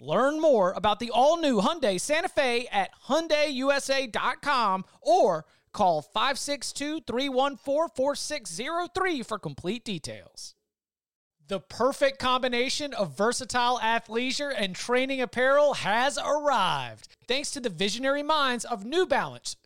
Learn more about the all-new Hyundai Santa Fe at hyundaiusa.com or call 562-314-4603 for complete details. The perfect combination of versatile athleisure and training apparel has arrived. Thanks to the visionary minds of New Balance,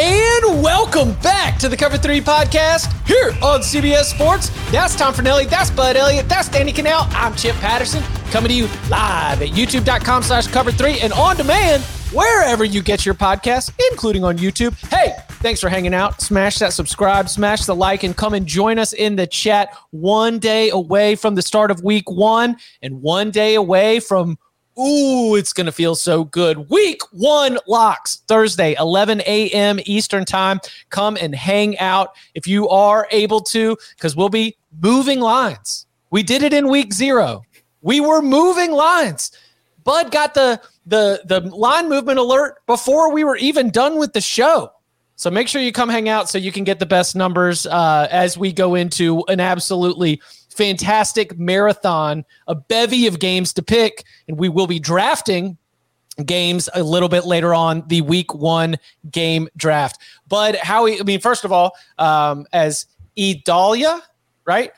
And welcome back to the Cover 3 podcast here on CBS Sports. That's Tom Fornelli, that's Bud Elliott, that's Danny Kanell, I'm Chip Patterson, coming to you live at youtube.com slash cover 3 and on demand wherever you get your podcasts, including on YouTube. Hey, thanks for hanging out. Smash that subscribe, smash the like, and come and join us in the chat one day away from the start of week one and one day away from Ooh, it's going to feel so good. Week one locks Thursday, 11 a.m. Eastern Time. Come and hang out if you are able to, because we'll be moving lines. We did it in week zero. We were moving lines. Bud got the the the line movement alert before we were even done with the show. So make sure you come hang out so you can get the best numbers uh, as we go into an absolutely fantastic marathon, a bevy of games to pick, and we will be drafting games a little bit later on the week one game draft. But how we, I mean, first of all, um, as Idalia, right,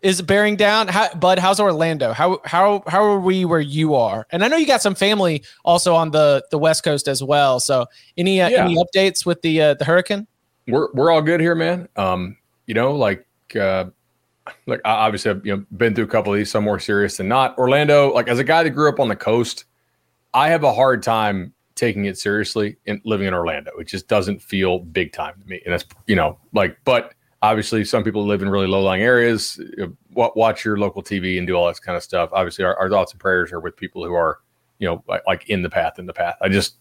is bearing down. How, Bud, how's Orlando? How how how are we where you are? And I know you got some family also on the the West Coast as well. So any uh, yeah. any updates with the uh, the hurricane? We're we're all good here, man. Um, you know, like uh, like obviously I've you know been through a couple of these, some more serious than not. Orlando, like as a guy that grew up on the coast, I have a hard time taking it seriously in living in Orlando. It just doesn't feel big time to me. And that's you know, like, but obviously some people live in really low lying areas. Watch your local TV and do all that kind of stuff. Obviously, our, our thoughts and prayers are with people who are, you know, like, like in the path, in the path. I just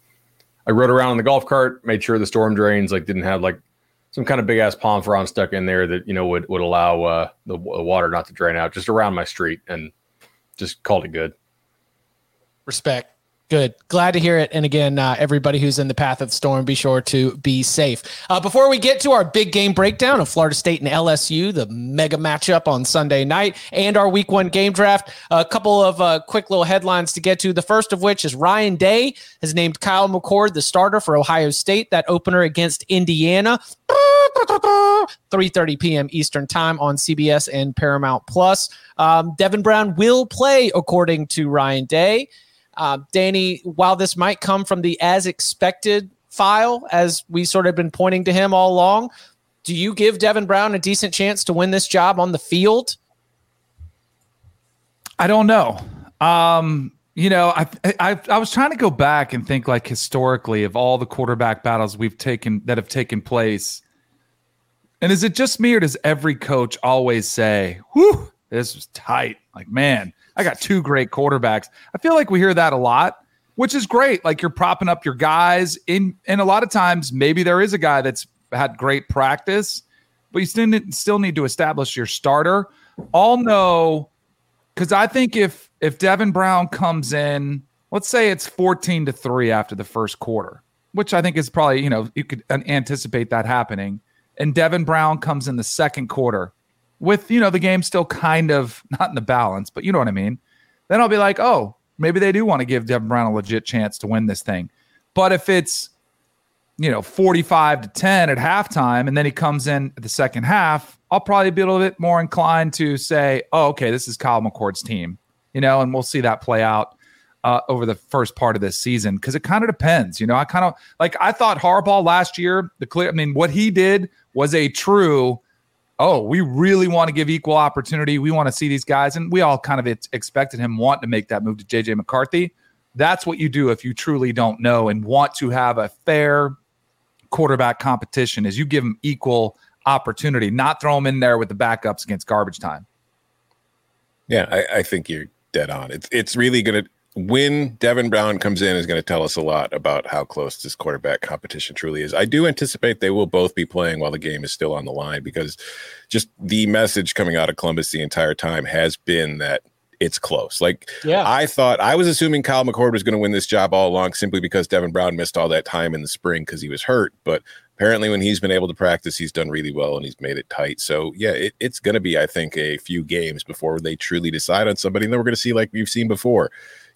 I rode around in the golf cart, made sure the storm drains like didn't have like some kind of big ass palm frond stuck in there that you know would would allow uh, the, the water not to drain out just around my street, and just called it good. Respect. Good. Glad to hear it. And again, uh, everybody who's in the path of the storm, be sure to be safe. Uh, before we get to our big game breakdown of Florida State and LSU, the mega matchup on Sunday night, and our week one game draft, a couple of uh, quick little headlines to get to. The first of which is Ryan Day has named Kyle McCord the starter for Ohio State. That opener against Indiana. 3:30 p.m. Eastern Time on CBS and Paramount Plus. Um, Devin Brown will play, according to Ryan Day. Uh, Danny, while this might come from the as expected file, as we sort of been pointing to him all along, do you give Devin Brown a decent chance to win this job on the field? I don't know. Um, you know, I, I I was trying to go back and think like historically of all the quarterback battles we've taken that have taken place. And is it just me or does every coach always say, "Whew, this was tight"? Like, man, I got two great quarterbacks. I feel like we hear that a lot, which is great. Like you're propping up your guys in, and a lot of times maybe there is a guy that's had great practice, but you still need, still need to establish your starter. All know because I think if if Devin Brown comes in, let's say it's 14 to 3 after the first quarter, which I think is probably, you know, you could anticipate that happening. And Devin Brown comes in the second quarter with, you know, the game still kind of not in the balance, but you know what I mean. Then I'll be like, oh, maybe they do want to give Devin Brown a legit chance to win this thing. But if it's, you know, 45 to 10 at halftime and then he comes in the second half, I'll probably be a little bit more inclined to say, oh, okay, this is Kyle McCord's team, you know, and we'll see that play out uh, over the first part of this season because it kind of depends. You know, I kind of like I thought Harbaugh last year, the clear, I mean, what he did was a true, oh, we really want to give equal opportunity. We want to see these guys. And we all kind of expected him wanting to make that move to JJ McCarthy. That's what you do if you truly don't know and want to have a fair quarterback competition is you give them equal opportunity, not throw them in there with the backups against garbage time. Yeah, I, I think you're dead on. It's it's really to when Devin Brown comes in is going to tell us a lot about how close this quarterback competition truly is. I do anticipate they will both be playing while the game is still on the line because just the message coming out of Columbus the entire time has been that it's close. Like yeah. I thought I was assuming Kyle McCord was going to win this job all along simply because Devin Brown missed all that time in the spring because he was hurt. But apparently when he's been able to practice, he's done really well and he's made it tight. So yeah, it, it's going to be, I think, a few games before they truly decide on somebody. And then we're going to see like we've seen before.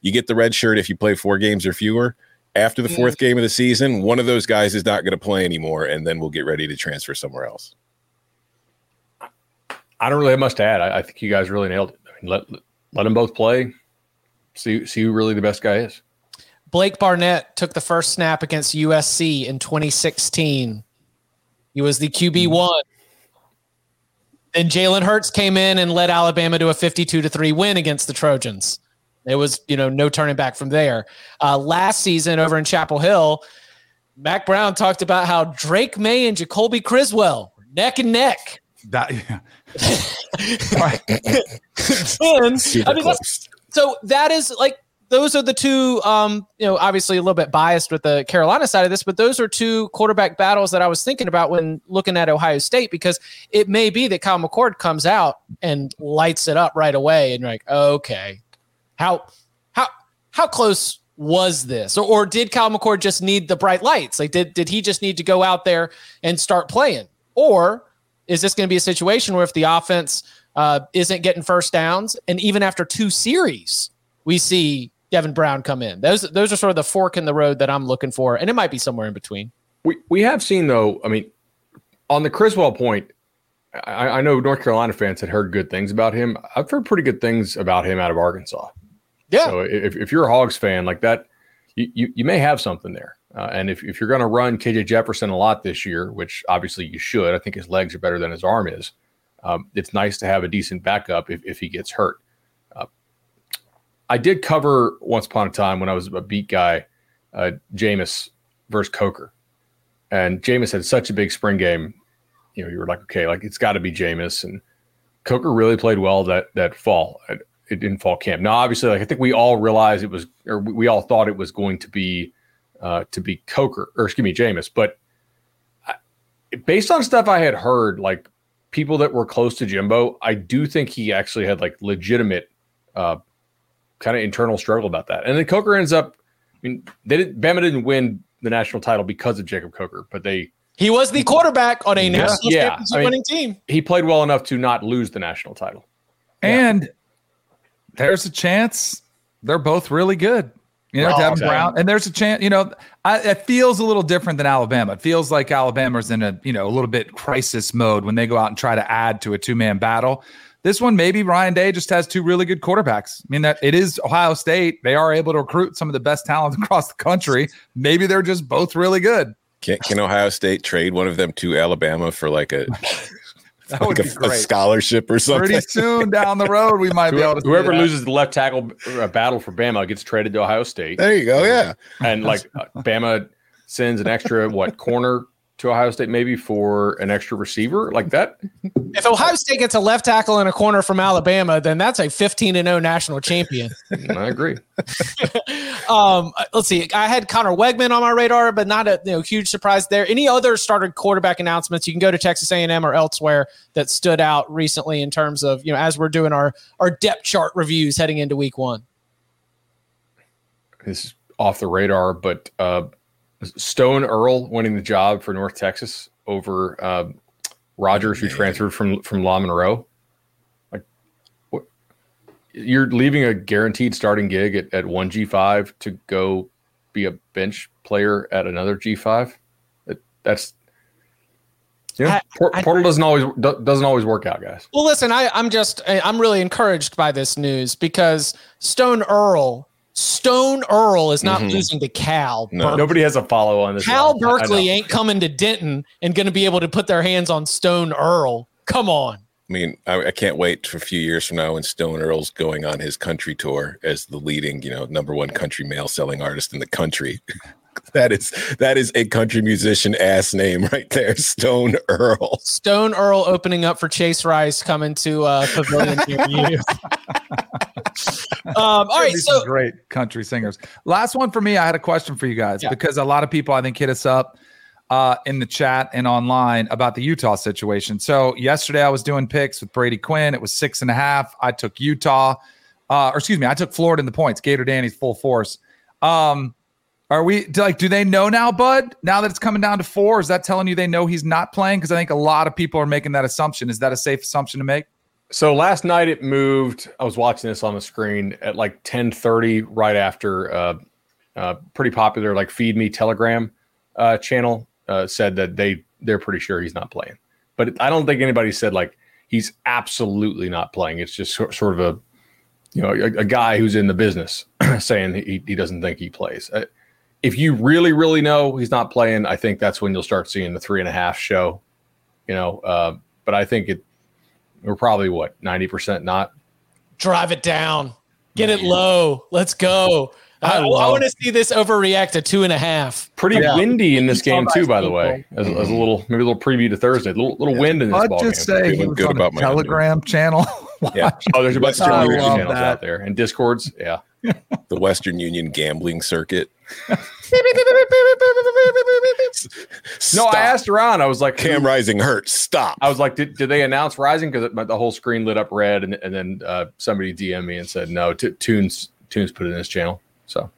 You get the red shirt if you play four games or fewer. After the fourth mm. game of the season, one of those guys is not going to play anymore, and then we'll get ready to transfer somewhere else. I don't really have much to add. I, I think you guys really nailed it. I mean, let let them both play. See see who really the best guy is. Blake Barnett took the first snap against USC in 2016. He was the QB mm. one. Then Jalen Hurts came in and led Alabama to a 52 to three win against the Trojans. It was, you know, no turning back from there. Uh, last season over in Chapel Hill, Mack Brown talked about how Drake Maye and Jacoby Criswell neck and neck. That yeah. and, I mean, so that is like those are the two um, you know obviously a little bit biased with the carolina side of this but those are two quarterback battles that i was thinking about when looking at ohio state because it may be that kyle mccord comes out and lights it up right away and you're like okay how how how close was this or, or did kyle mccord just need the bright lights like did, did he just need to go out there and start playing or is this going to be a situation where if the offense uh, isn't getting first downs and even after two series we see Devin Brown come in. Those those are sort of the fork in the road that I'm looking for, and it might be somewhere in between. We we have seen though. I mean, on the Criswell point, I, I know North Carolina fans had heard good things about him. I've heard pretty good things about him out of Arkansas. Yeah. So if, if you're a Hogs fan like that, you you, you may have something there. Uh, and if, if you're going to run KJ Jefferson a lot this year, which obviously you should, I think his legs are better than his arm is. Um, it's nice to have a decent backup if, if he gets hurt. I did cover once upon a time when I was a beat guy, uh, Jameis versus Coker, and Jameis had such a big spring game. You know, you were like, okay, like it's got to be Jameis, and Coker really played well that that fall. It didn't fall camp. Now, obviously, like I think we all realized it was, or we all thought it was going to be, uh, to be Coker, or excuse me, Jameis. But I, based on stuff I had heard, like people that were close to Jimbo, I do think he actually had like legitimate uh, kind of internal struggle about that. And then Coker ends up. I mean, they didn't. Bama didn't win the national title because of Jacob Coker, but they. He was the quarterback on a national yeah, championship I mean, winning team. He played well enough to not lose the national title. And yeah. There's a chance they're both really good. You know, Devin Brown, and there's a chance. You know, I, it feels a little different than Alabama. It feels like Alabama's in a you know a little bit crisis mode when they go out and try to add to a two man battle. This one, maybe Ryan Day just has two really good quarterbacks. I mean, that it is Ohio State. They are able to recruit some of the best talent across the country. Maybe they're just both really good. Can, can Ohio State trade one of them to Alabama for like a that like a, a, scholarship or something. Pretty soon down the road, we might be able to. Whoever loses the left tackle uh, battle for Bama gets traded to Ohio State. There you go. Yeah, and like Bama sends an extra what corner to Ohio State maybe for an extra receiver like that. If Ohio State gets a left tackle and a corner from Alabama, then that's a 15 and 0 national champion. I agree. um, let's see. I had Connor Weigman on my radar, but not a you know, huge surprise there. Any other started quarterback announcements? You can go to Texas A&M or elsewhere that stood out recently in terms of you know as we're doing our our depth chart reviews heading into Week One. This is off the radar, but uh, Stone Earle winning the job for North Texas over uh, Rogers, who transferred from from La Monroe. Like, what? You're leaving a guaranteed starting gig at, at one G five to go be a bench player at another G five. That, that's yeah. I, portal doesn't always doesn't always work out, guys. Well, listen, I, I'm just I'm really encouraged by this news because Stone Earle Stone Earle is not mm-hmm. losing to Cal. No. Nobody has a follow on this. Cal line. Berkeley ain't coming to Denton and going to be able to put their hands on Stone Earle. Come on. I mean, I, I, can't wait for a few years from now when Stone Earle's going on his country tour as the leading, you know, number one country male selling artist in the country. that is that is a country musician ass name right there, Stone Earle. Stone Earle opening up for Chase Rice coming to uh, Pavilion near you. Um, all right, so great country singers. Last one for me. I had a question for you guys yeah. because a lot of people I think hit us up uh, in the chat and online about the Utah situation. So yesterday I was doing picks with Brady Quinn. It was six and a half. I took Utah, uh, or excuse me, I took Florida in the points. Gator Danny's full force. Um, are we like? Do they know now, Bud? Now that it's coming down to four, is that telling you they know he's not playing? Because I think a lot of people are making that assumption. Is that a safe assumption to make? So last night it moved. I was watching this on the screen at like 10:30, right after uh, uh, pretty popular like Feed Me Telegram uh, channel uh, said that they they're pretty sure he's not playing. But I don't think anybody said like he's absolutely not playing. It's just sort of a you know a, a guy who's in the business saying he, he doesn't think he plays. Uh, if you really really know he's not playing, I think that's when you'll start seeing the three and a half show. You know, uh, but I think it we're probably what, 90% not? Drive it down. Get it low. Let's go. I, uh, I, I want to see this overreact to two and a half. Pretty yeah. windy in this game too, by the way. As, as, a little maybe a little preview to Thursday. A little, little yeah. wind in this I'd ball just game. say he was good on about my Telegram channel. yeah. Oh, there's a bunch of Telegram channels that. out there and discords. Yeah. the Western Union gambling circuit. No, I asked around. I was like, "Cam Rising hurt. Stop." I was like, "Did, did they announce Rising?" Because the whole screen lit up red, and, and then uh, somebody DM me and said, "No, t- Tunes Tunes put it in his channel." So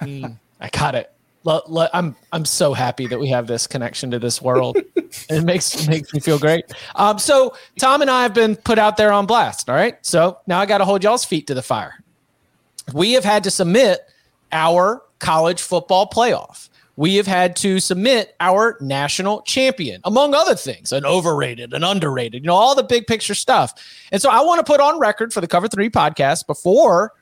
mm, I got it. I'm I'm so happy that we have this connection to this world. it makes makes me feel great. Um, so Tom and I have been put out there on blast. All right, so now I got to hold y'all's feet to the fire. We have had to submit our college football playoff. We have had to submit our national champion, among other things, an overrated, an underrated, you know, all the big picture stuff. And so I want to put on record for the Cover Three podcast before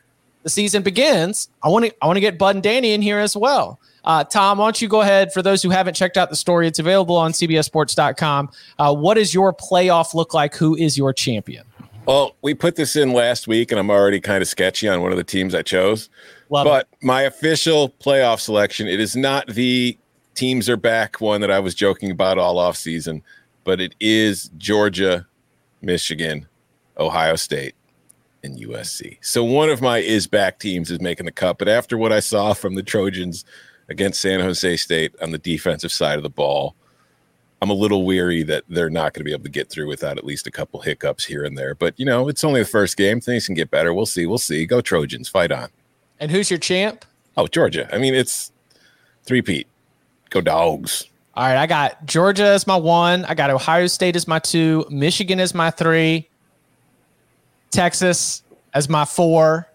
the season begins. I want to I want to get Bud and Danny in here as well. Uh, Tom, why don't you go ahead? For those who haven't checked out the story, it's available on CBSSports.com. Uh, what does your playoff look like? Who is your champion? Well, we put this in last week, and I'm already kind of sketchy on one of the teams I chose. Love but it. my official playoff selection, it is not the teams are back one that I was joking about all off season, but it is Georgia, Michigan, Ohio State, and USC. So one of my is back teams is making the cut. But after what I saw from the Trojans against San Jose State on the defensive side of the ball, I'm a little weary that they're not going to be able to get through without at least a couple hiccups here and there. But you know, it's only the first game; things can get better. We'll see. We'll see. Go Trojans! Fight on. And who's your champ? Oh, Georgia. I mean, it's three-peat. Go dogs. All right, I got Georgia as my one. I got Ohio State as my two. Michigan as my three. Texas as my four,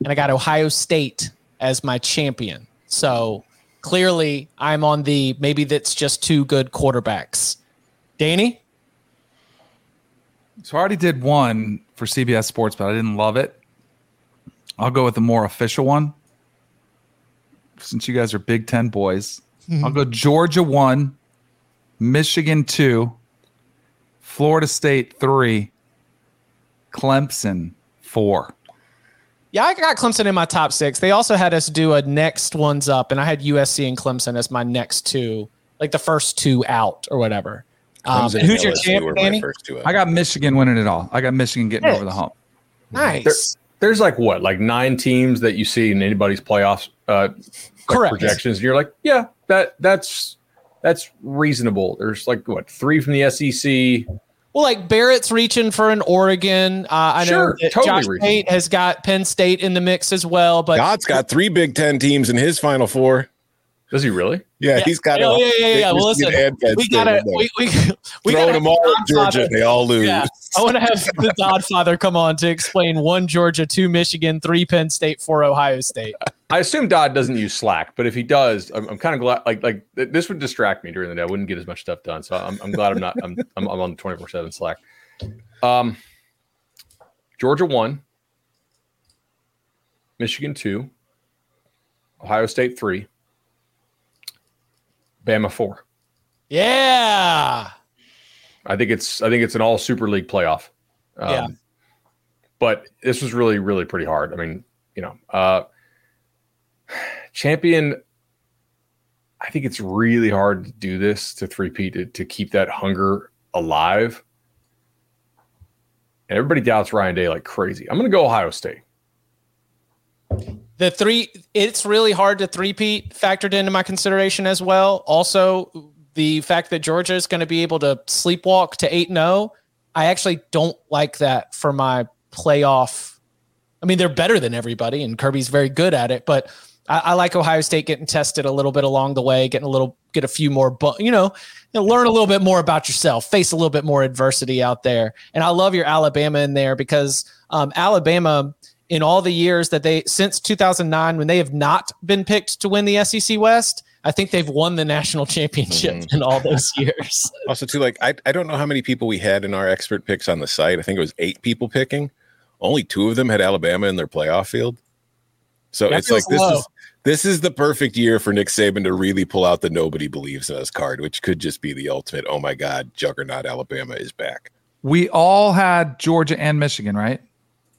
and I got Ohio State as my champion. So clearly, I'm on the maybe that's just two good quarterbacks. Danny. So I already did one for CBS Sports, but I didn't love it. I'll go with the more official one. Since you guys are Big Ten boys, mm-hmm. I'll go Georgia one, Michigan two, Florida State three, Clemson four. Yeah, I got Clemson in my top six. They also had us do a next ones up, and I had USC and Clemson as my next two like the first two out or whatever. Um, and and who's your LSU champ, Danny? first two out. I got Michigan winning it all. I got Michigan getting Yes. over the hump. Nice. There's like what, like nine teams that you see in anybody's playoffs uh, like Correct. projections. And you're like, yeah, that that's that's reasonable. There's like what three from the SEC. Well, like Barrett's reaching for an Oregon. Uh, I Sure, know that totally Josh reaching. Pate has got Penn State in the mix as well. But God's got three Big Ten teams in his Final Four. Does he really? Yeah, Yeah. he's got. Oh, a- yeah, yeah, yeah. Well, listen, we gotta we we, we Throw them all at Godfather- Georgia. They all lose. Yeah, I want to have the Godfather come on to explain one Georgia, two Michigan, three Penn State, four Ohio State. I assume Dodd doesn't use Slack, but if he does, I'm, I'm kind of glad. Like like th- this would distract me during the day. I wouldn't get as much stuff done. So I'm, I'm glad I'm not. I'm, I'm I'm on the 24 seven Slack. Um, Georgia one, Michigan two, Ohio State three, Bama four. Yeah, I think it's I think it's an all Super League playoff. Um, Yeah. But this was really really pretty hard. I mean, you know, uh, champion. I think it's really hard to do this to three-peat to, to keep that hunger alive. And everybody doubts Ryan Day like crazy. I'm going to go Ohio State. the three. It's really hard to three-peat factored into my consideration as well. Also, the fact that Georgia is going to be able to sleepwalk to eight zero. Oh, I actually don't like that for my playoff. I mean, they're better than everybody, and Kirby's very good at it. But I, I like Ohio State getting tested a little bit along the way, getting a little, get a few more, bu- you know, you know, learn a little bit more about yourself, face a little bit more adversity out there. And I love your Alabama in there because um, Alabama, in all the years that they since 2009, when they have not been picked to win the SEC West, I think they've won the national championship in all those years. Also, too, like I, I don't know how many people we had in our expert picks on the site. I think it was eight people picking. Only two of them had Alabama in their playoff field. So That it's like this low. is this is the perfect year for Nick Saban to really pull out the nobody believes in us card, which could just be the ultimate. Oh my God, Juggernaut Alabama is back. We all had Georgia and Michigan, right?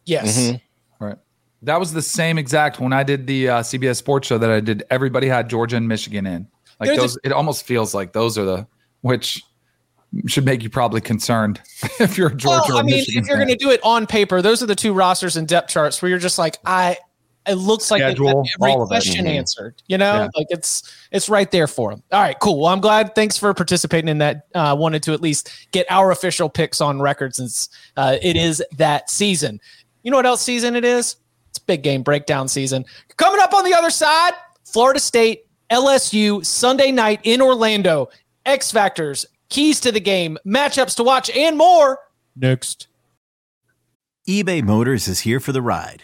Yes. Mhm. Right. That was the same exact when I did the uh, CBS Sports Show that I did. Everybody had Georgia and Michigan in. Like There's a- those, it almost feels like those are the which should make you probably concerned if you're a Georgia. Well, or I mean, Michigan if you're going to do it on paper, those are the two rosters and depth charts where you're just like, I. It looks like they've got Schedule, every all of it. question Mhm. answered. You know, Yeah. like it's it's right there for them. All right, cool. Well, I'm glad. Thanks for participating in that. Uh, wanted to at least get our official picks on record since uh, it is that season. You know what else season it is? It's big game breakdown season. Coming up on the other side, Florida State, LSU, Sunday night in Orlando. X factors, keys to the game, matchups to watch, and more. Next. eBay Motors is here for the ride.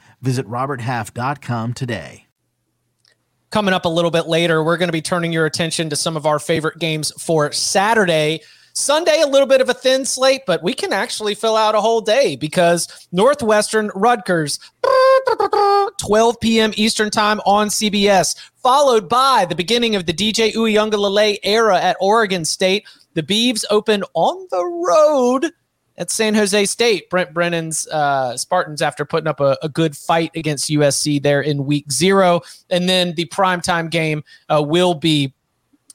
Visit RobertHalf.com today. Coming up a little bit later, we're going to be turning your attention to some of our favorite games for Saturday. Sunday, a little bit of a thin slate, but we can actually fill out a whole day because Northwestern Rutgers, 12 p.m. Eastern Time on CBS, followed by the beginning of the DJ Uiagalelei era at Oregon State. The Beavs open on the road at San Jose State, Brent Brennan's uh, Spartans, after putting up a, a, good fight against USC there in week zero. And then the primetime game uh, will be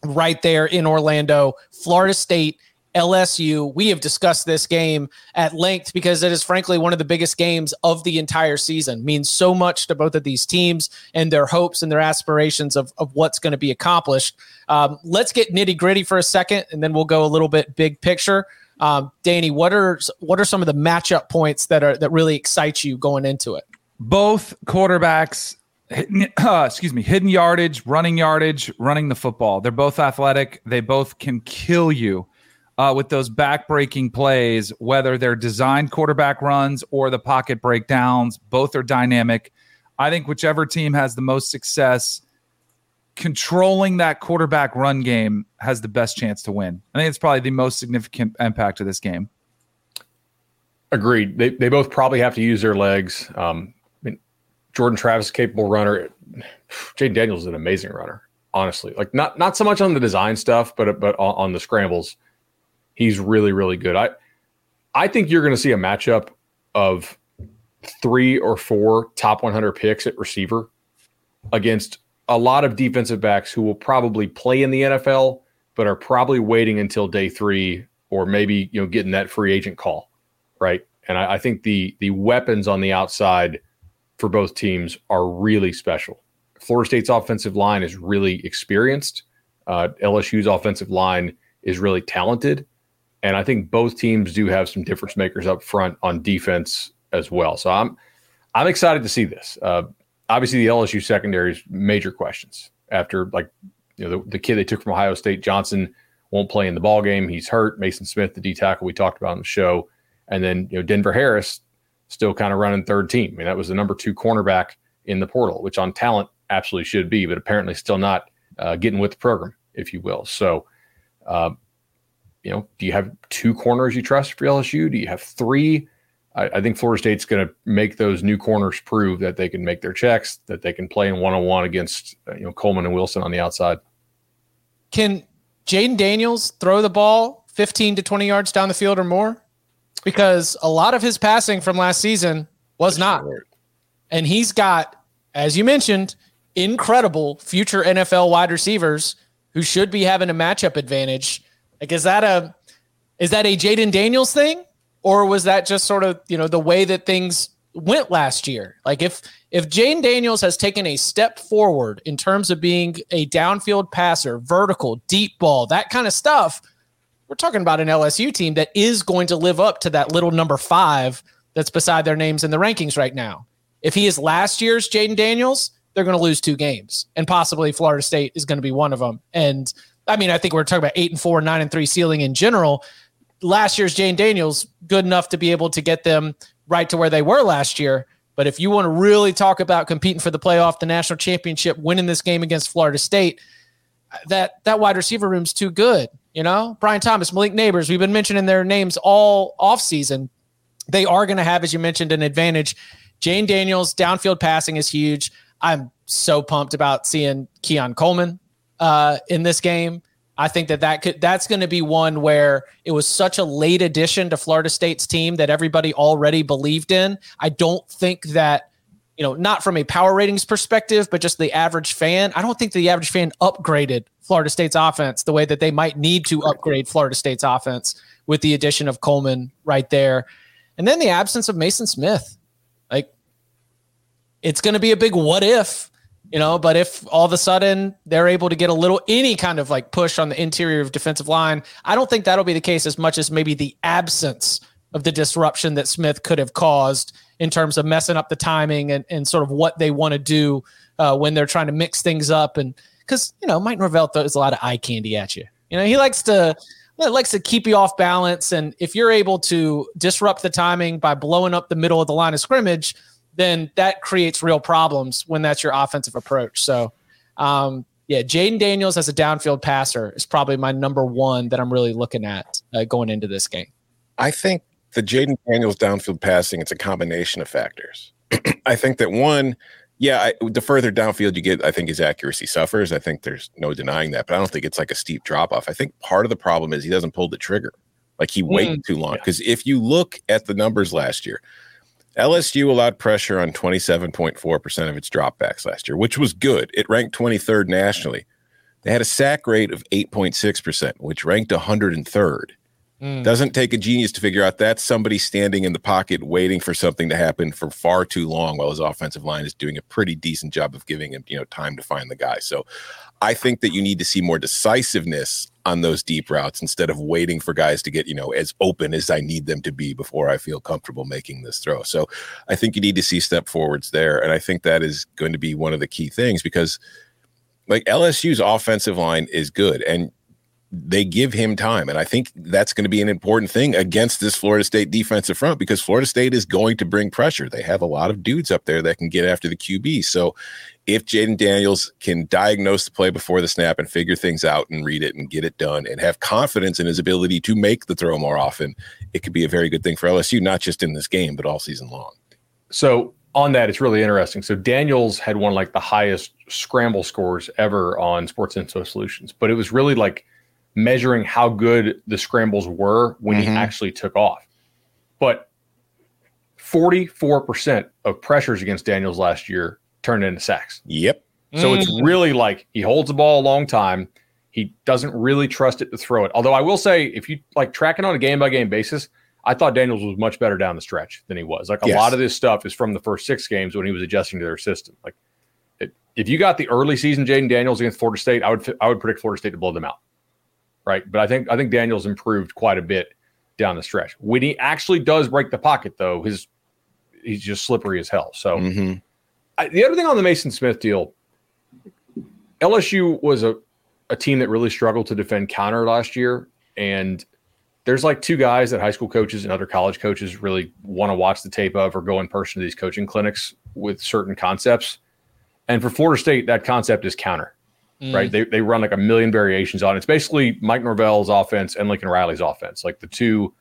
right there in Orlando, Florida State LSU. We have discussed this game at length because it is frankly one of the biggest games of the entire season. Means so much to both of these teams and their hopes and their aspirations of, of what's going to be accomplished. Um, let's get nitty gritty for a second, and then we'll go a little bit big picture. Um, Danny, what are what are some of the matchup points that are that really excite you going into it? Both quarterbacks uh, excuse me, hidden yardage, running yardage, running the football. They're both athletic. They both can kill you uh, with those back-breaking plays, whether they're designed quarterback runs or the pocket breakdowns. Both are dynamic. I think whichever team has the most success controlling that quarterback run game has the best chance to win. I think it's probably the most significant impact of this game. Agreed. They, they both probably have to use their legs. Um, I mean, Jordan Travis, capable runner. Jayden Daniels is an amazing runner. Honestly, like not not so much on the design stuff, but but on, on the scrambles, he's really really good. I I think you're going to see a matchup of three or four top 100 picks at receiver against a lot of defensive backs who will probably play in the NFL, but are probably waiting until day three or maybe you know getting that free agent call, right? And I, I think the the weapons on the outside for both teams are really special. Florida State's offensive line is really experienced. Uh, LSU's offensive line is really talented, and I think both teams do have some difference makers up front on defense as well. So I'm I'm excited to see this. Uh, obviously the LSU secondary is major questions after like you know the, the, kid they took from Ohio State Johnson won't play in the ball game. He's hurt. Mason Smith, the D tackle we talked about on the show, and then you know Denver Harris still kind of running third team. I mean that was the number two cornerback in the portal, which on talent absolutely should be, but apparently still not uh, getting with the program, if you will. So. Uh, you know, do you have two corners you trust for LSU? Do you have three? I, I think Florida State's going to make those new corners prove that they can make their checks, that they can play in one on one against uh, you know Coleman and Wilson on the outside. Can Jayden Daniels throw the ball 15 to 20 yards down the field or more? Because a lot of his passing from last season was That's not. And he's got, as you mentioned, incredible future NFL wide receivers who should be having a matchup advantage. Like, is that a is that a Jayden Daniels thing? Or was that just sort of you know the way that things went last year? Like if if Jayden Daniels has taken a step forward in terms of being a downfield passer, vertical, deep ball, that kind of stuff, we're talking about an LSU team that is going to live up to that little number five that's beside their names in the rankings right now. If he is last year's Jayden Daniels, they're going to lose two games, and possibly Florida State is going to be one of them. And I mean, I think we're talking about eight and four, nine and three ceiling in general last year's Jayden Daniels good enough to be able to get them right to where they were last year. But if you want to really talk about competing for the playoff, the national championship, winning this game against Florida State, that that wide receiver room's too good. You know, Brian Thomas, Malik Nabers, we've been mentioning their names all off season. They are going to have, as you mentioned, an advantage. Jayden Daniels downfield passing is huge. I'm so pumped about seeing Keon Coleman uh, in this game. I think that that could that's going to be one where it was such a late addition to Florida State's team that everybody already believed in. I don't think that you know, not from a power ratings perspective, but just the average fan. I don't think the average fan upgraded Florida State's offense the way that they might need to upgrade Florida State's offense with the addition of Coleman right there. And then the absence of Mason Smith. Like it's going to be a big what if you know, but if all of a sudden they're able to get a little any kind of like push on the interior of defensive line, I don't think that'll be the case as much as maybe the absence of the disruption that Smith could have caused in terms of messing up the timing and, and sort of what they want to do uh, when they're trying to mix things up. And because, you know, Mike Norvell throws a lot of eye candy at you. You know, he likes to likes to keep you off balance. And if you're able to disrupt the timing by blowing up the middle of the line of scrimmage, then that creates real problems when that's your offensive approach. So, um, yeah, Jayden Daniels as a downfield passer is probably my number one that I'm really looking at uh, going into this game. I think the Jayden Daniels downfield passing, it's a combination of factors. I think that one, yeah, I, the further downfield you get, I think his accuracy suffers. I think there's no denying that, but I don't think it's like a steep drop off. I think part of the problem is he doesn't pull the trigger. Like he waited too long. Because if you look at the numbers last year, LSU allowed pressure on 27.4% of its dropbacks last year, which was good. It ranked 23rd nationally. They had a sack rate of 8.6%, which ranked 103rd. Mm. Doesn't take a genius to figure out that's somebody standing in the pocket waiting for something to happen for far too long while his offensive line is doing a pretty decent job of giving him, you know, time to find the guy. So I think that you need to see more decisiveness on those deep routes instead of waiting for guys to get, you know, as open as I need them to be before I feel comfortable making this throw. So I think you need to see step forwards there. And I think that is going to be one of the key things because like LSU's offensive line is good and they give him time. And I think that's going to be an important thing against this Florida State defensive front because Florida State is going to bring pressure. They have a lot of dudes up there that can get after the QB. So if Jayden Daniels can diagnose the play before the snap and figure things out and read it and get it done and have confidence in his ability to make the throw more often, it could be a very good thing for LSU, not just in this game, but all season long. So on that, it's really interesting. So Daniels had one like the highest scramble scores ever on Sports Info Solutions, but it was really like measuring how good the scrambles were when he Mhm. actually took off. But 44% of pressures against Daniels last year turned into sacks. Yep. So it's Mm. really like he holds the ball a long time. He doesn't really trust it to throw it. Although I will say, if you like tracking on a game by game basis, I thought Daniels was much better down the stretch than he was. Like a Yes. lot of this stuff is from the first six games when he was adjusting to their system. Like it, if you got the early season Jayden Daniels against Florida State, I would I would predict Florida State to blow them out. Right, but I think I think Daniels improved quite a bit down the stretch. When he actually does break the pocket, though, his he's just slippery as hell. So. Mhm. I, the other thing on the Mason Smith deal, LSU was a, a team that really struggled to defend counter last year. And there's like two guys that high school coaches and other college coaches really want to watch the tape of or go in person to these coaching clinics with certain concepts. And for Florida State, that concept is counter, Mm. right? They, they run like a million variations on it. It's basically Mike Norvell's offense and Lincoln Riley's offense, like the two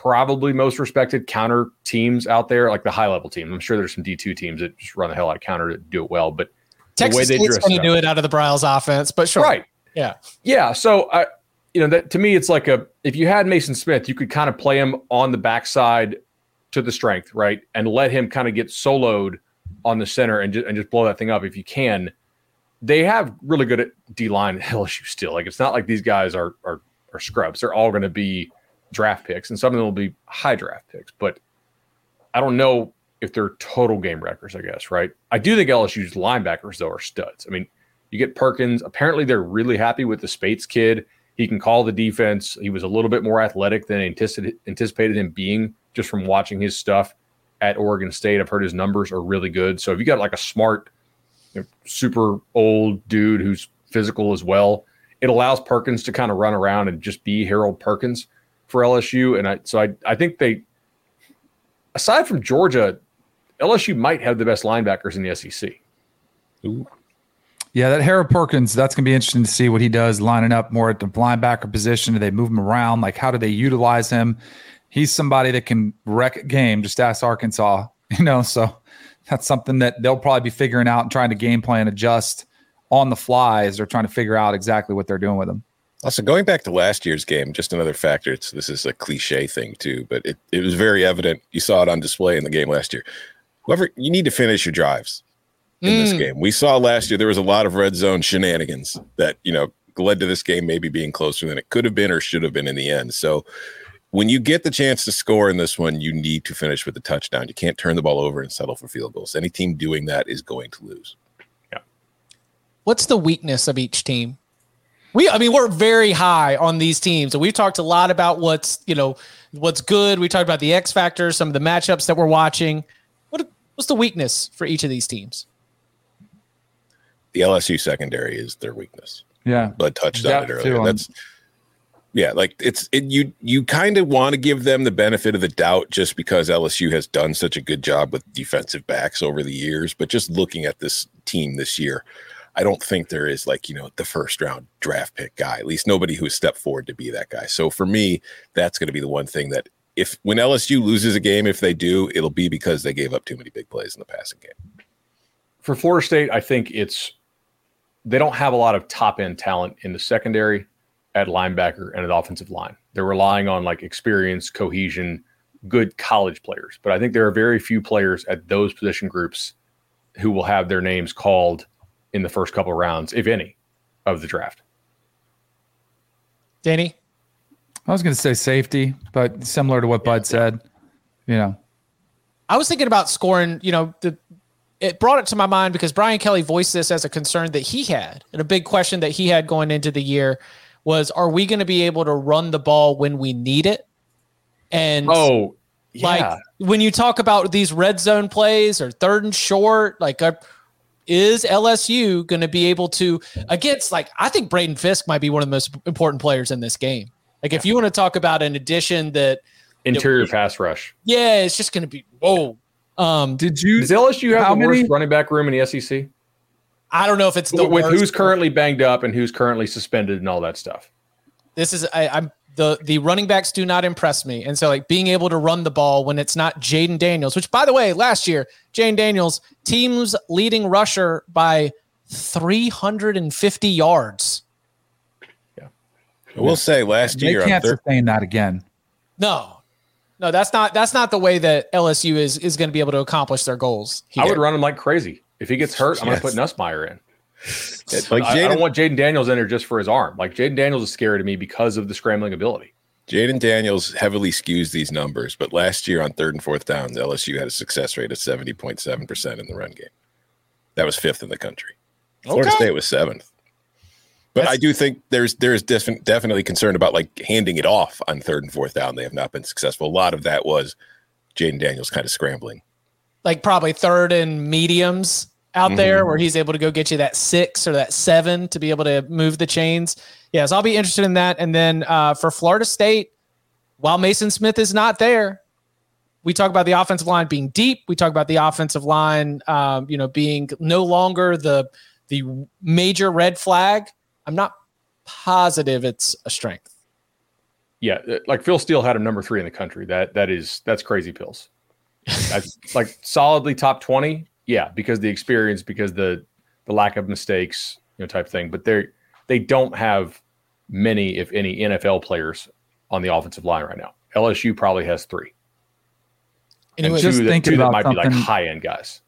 probably most respected counter teams out there, like the high level team. I'm sure there's some D2 teams that just run the hell out of counter to do it well, but the way Texas they State's going to do it out of the Briles offense, but sure. right. Yeah. Yeah. So I, you know, that to me, it's like a if you had Mason Smith, you could kind of play him on the backside to the strength, right, and let him kind of get soloed on the center and just and just blow that thing up if you can. They have really good at D line at LSU still. Like it's not like these guys are are are scrubs. They're all going to be draft picks, and some of them will be high draft picks. But I don't know if they're total game wreckers. I guess right. I do think LSU's linebackers though are studs. I mean, you get Perkins. Apparently, they're really happy with the Speights kid. He can call the defense. He was a little bit more athletic than anticipated, anticipated him being just from watching his stuff at Oregon State. I've heard his numbers are really good. So if you got like a smart, you know, super old dude who's physical as well, it allows Perkins to kind of run around and just be Harold Perkins for LSU. And I, so I, I think they, aside from Georgia, LSU might have the best linebackers in the SEC. Yeah, that Harold Perkins, that's going to be interesting to see what he does lining up more at the linebacker position. Do they move him around? Like, how do they utilize him? He's somebody that can wreck a game. Just ask Arkansas, you know. So that's something that they'll probably be figuring out and trying to game plan, adjust on the fly as they're trying to figure out exactly what they're doing with him. Also, going back to last year's game, just another factor. It's this is a cliche thing too, but it, it was very evident. You saw it on display in the game last year. Whoever you need to finish your drives in this Mm. game. We saw last year there was a lot of red zone shenanigans that you know led to this game maybe being closer than it could have been or should have been in the end. So when you get the chance to score in this one, you need to finish with a touchdown. You can't turn the ball over and settle for field goals. Any team doing that is going to lose. Yeah. What's the weakness of each team? We, I mean, we're very high on these teams, and we've talked a lot about what's you know what's good. We talked about the X factors, some of the matchups that we're watching. What what's the weakness for each of these teams? The LSU secondary is their weakness. Yeah. Bud touched on it earlier. on- That's yeah, like it's it, you you kind of want to give them the benefit of the doubt just because LSU has done such a good job with defensive backs over the years, but just looking at this team this year, I don't think there is like, you know, the first round draft pick guy, at least nobody who has stepped forward to be that guy. So for me, that's going to be the one thing that if when LSU loses a game, if they do, it'll be because they gave up too many big plays in the passing game. for Florida State, I think it's they don't have a lot of top end talent in the secondary. at linebacker and at offensive line. They're relying on like experience, cohesion, good college players. But I think there are very few players at those position groups who will have their names called in the first couple rounds, if any, of the draft. Danny? I was going to say safety, but similar to what Bud said, you know. I was thinking about scoring, you know, the it brought it to my mind because Brian Kelly voiced this as a concern that he had and a big question that he had going into the year was are we going to be able to run the ball when we need it? And oh, yeah. like when you talk about these red zone plays or third and short, like uh, is LSU going to be able to against like I think Braden Fiske might be one of the most important players in this game. Like if you want to talk about an addition that interior you pass rush, yeah, it's just going to be whoa. Um, Did you? Does LSU have how the many- worst running back room in the SEC? I don't know if it's the With worst. who's currently banged up and who's currently suspended and all that stuff. this is I, I'm the the running backs do not impress me, and so like being able to run the ball when it's not Jayden Daniels, which by the way, last year Jayden Daniels team's leading rusher by 350 yards. Yeah. I will say last They year, on can't thir- sustain that again. No, no, that's not that's not the way that LSU is is going to be able to accomplish their goals. I would run him like crazy. If he gets hurt, I'm Yes. going to put Nussmeier in. It- like I, I don't Jayden want Jayden Daniels in there just for his arm. Like Jayden Daniels is scary to me because of the scrambling ability. Jayden Daniels heavily skews these numbers, but last year on third and fourth downs, LSU had a success rate of 70.7% in the run game. That was fifth in the country. Florida Okay. State was seventh. But I do think there's there's defi- definitely concern about like handing it off on third and fourth down. They have not been successful. A lot of that was Jayden Daniels kind of scrambling. like probably third and mediums out Mm-hmm. there where he's able to go get you that six or that seven to be able to move the chains. Yes, I'll be interested in that. And then uh, for Florida State, while Maason Smith is not there, we talk about the offensive line being deep. We talk about the offensive line, um, you know, being no longer the the major red flag. I'm not positive it's a strength. Yeah, uh, like Phil Steele had him number three in the country. That that is that's crazy pills. That's like solidly top twenty. Yeah, because the experience, because the the lack of mistakes, you know, type thing. But they they don't have many, if any, NFL players on the offensive line right now. LSU probably has three. Anyway, and just that, thinking two that about might be like something- high end guys.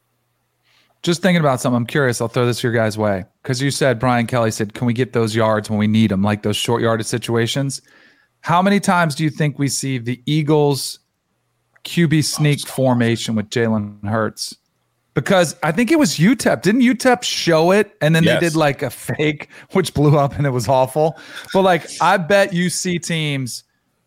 Just thinking about something, I'm curious. I'll throw this your guys' way because you said Brian Kelly said, "Can we get those yards when we need them, like those short yardage situations?" How many times do you think we see the Eagles QB sneak formation with Jalen Hurts? Because I think it was UTEP. Didn't UTEP show it and then Yes. they did like a fake, which blew up and it was awful. But like, I bet you see teams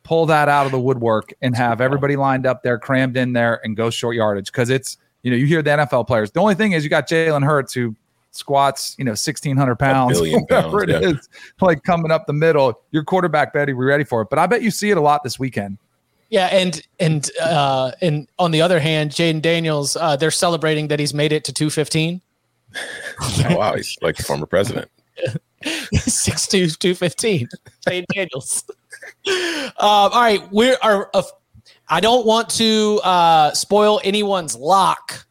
pull that out of the woodwork and have everybody lined up there, crammed in there, and go short yardage because it's you know you hear the NFL players. The only thing is you got Jalen Hurts who squats you know sixteen hundred pounds, whatever pounds, it yeah. is, like coming up the middle. Your quarterback better be ready for it. But I bet you see it a lot this weekend. Yeah, and and uh, and on the other hand, Jayden Daniels, uh, they're celebrating that he's made it to 215. Oh, wow, he's like the former president. 6'2", 215. Jayden Daniels. um, all right, we're are. Uh, I don't want to uh, spoil anyone's lock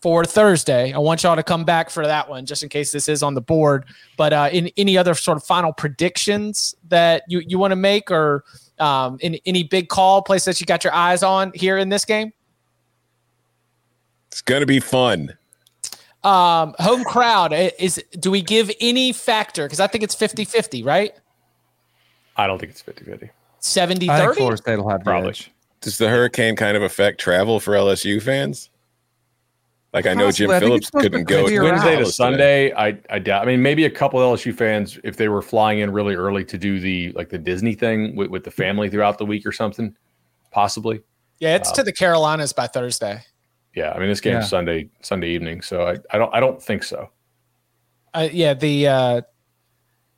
for Thursday. I want y'all to come back for that one, just in case this is on the board. But uh, in any other sort of final predictions that you you want to make, or um, in any big call place that you got your eyes on here in this game? It's gonna be fun. Um, home crowd is. Do we give any factor? Because I think it's 50-50, right? I don't think it's 50-50. 70 I think 30 Florida State will have Probably. Does the hurricane kind of affect travel for LSU fans? Like I know Jim I Phillips it's supposed to couldn't go. Wednesday to Sunday, I I doubt. I mean, maybe a couple LSU fans if they were flying in really early to do the like the Disney thing with, with the family throughout the week or something, possibly. Yeah, it's to the Carolinas by Thursday. Yeah, I mean this game's Yeah. Sunday Sunday evening, so I, I don't I don't think so. Uh, yeah, the uh,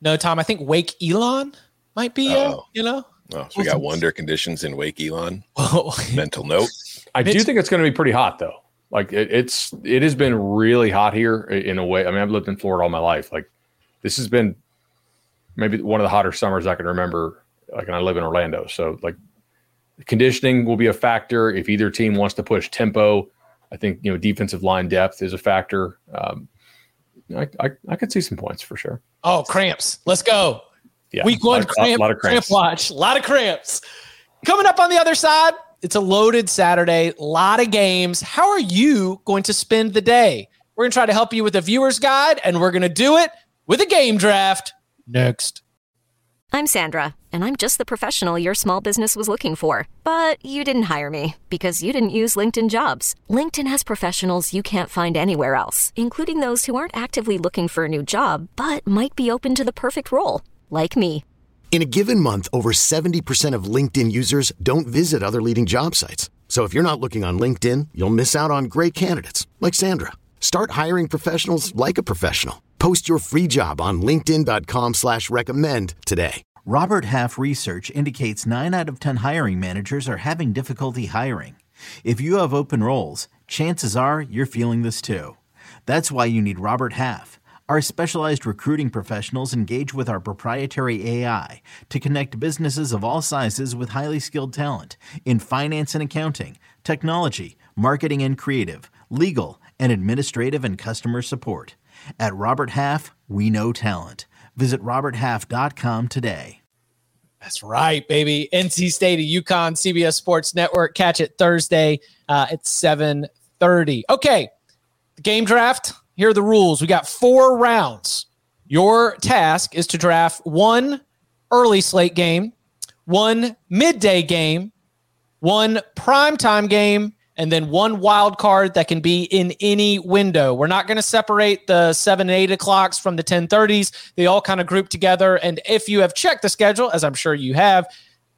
no Tom. I think Wake Elon might be. Uh, Oh. you know, Oh, so we got wonder conditions in Wake Elon. well, Mental note. I do think it's going to be pretty hot though. Like it, it's it has been really hot here in a way. I mean, I've lived in Florida all my life. Like this has been maybe one of the hotter summers I can remember. Like, and I live in Orlando, so like conditioning will be a factor. If either team wants to push tempo, I think you know defensive line depth is a factor. Um, I, I I could see some points for sure. oh cramps. Let's go. Yeah, Week one lot, of- cramp, lot of cramp watch, a lot of cramps. Coming up on the other side, it's a loaded Saturday, a lot of games. How are you going to spend the day? We're going to try to help you with a viewer's guide, and we're going to do it with a game draft next. I'm Sandra, and I'm just the professional your small business was looking for. But you didn't hire me because you didn't use LinkedIn jobs. LinkedIn has professionals you can't find anywhere else, including those who aren't actively looking for a new job but might be open to the perfect role, like me. In a given month, over 70% of LinkedIn users don't visit other leading job sites. So if you're not looking on LinkedIn, you'll miss out on great candidates like Sandra. Start hiring professionals like a professional. Post your free job on linkedin.com slash recommend today. Robert Half research indicates 9 out of 10 hiring managers are having difficulty hiring. If you have open roles, chances are you're feeling this too. That's why you need Robert Half. Our specialized recruiting professionals engage with our proprietary AI to connect businesses of all sizes with highly skilled talent in finance and accounting, technology, marketing and creative, legal, and administrative and customer support. At Robert Half, we know talent. Visit RobertHalf.com today. That's right, baby. NC State of UConn, CBS Sports Network. Catch it Thursday uh, at 7.30. Okay, the game draft. Here are the rules. We got four rounds. Your task is to draft one early slate game, one midday game, one primetime game, and then one wild card that can be in any window. We're not going to separate the seven and eight o'clocks from the 1030s. They all kind of group together. And if you have checked the schedule, as I'm sure you have,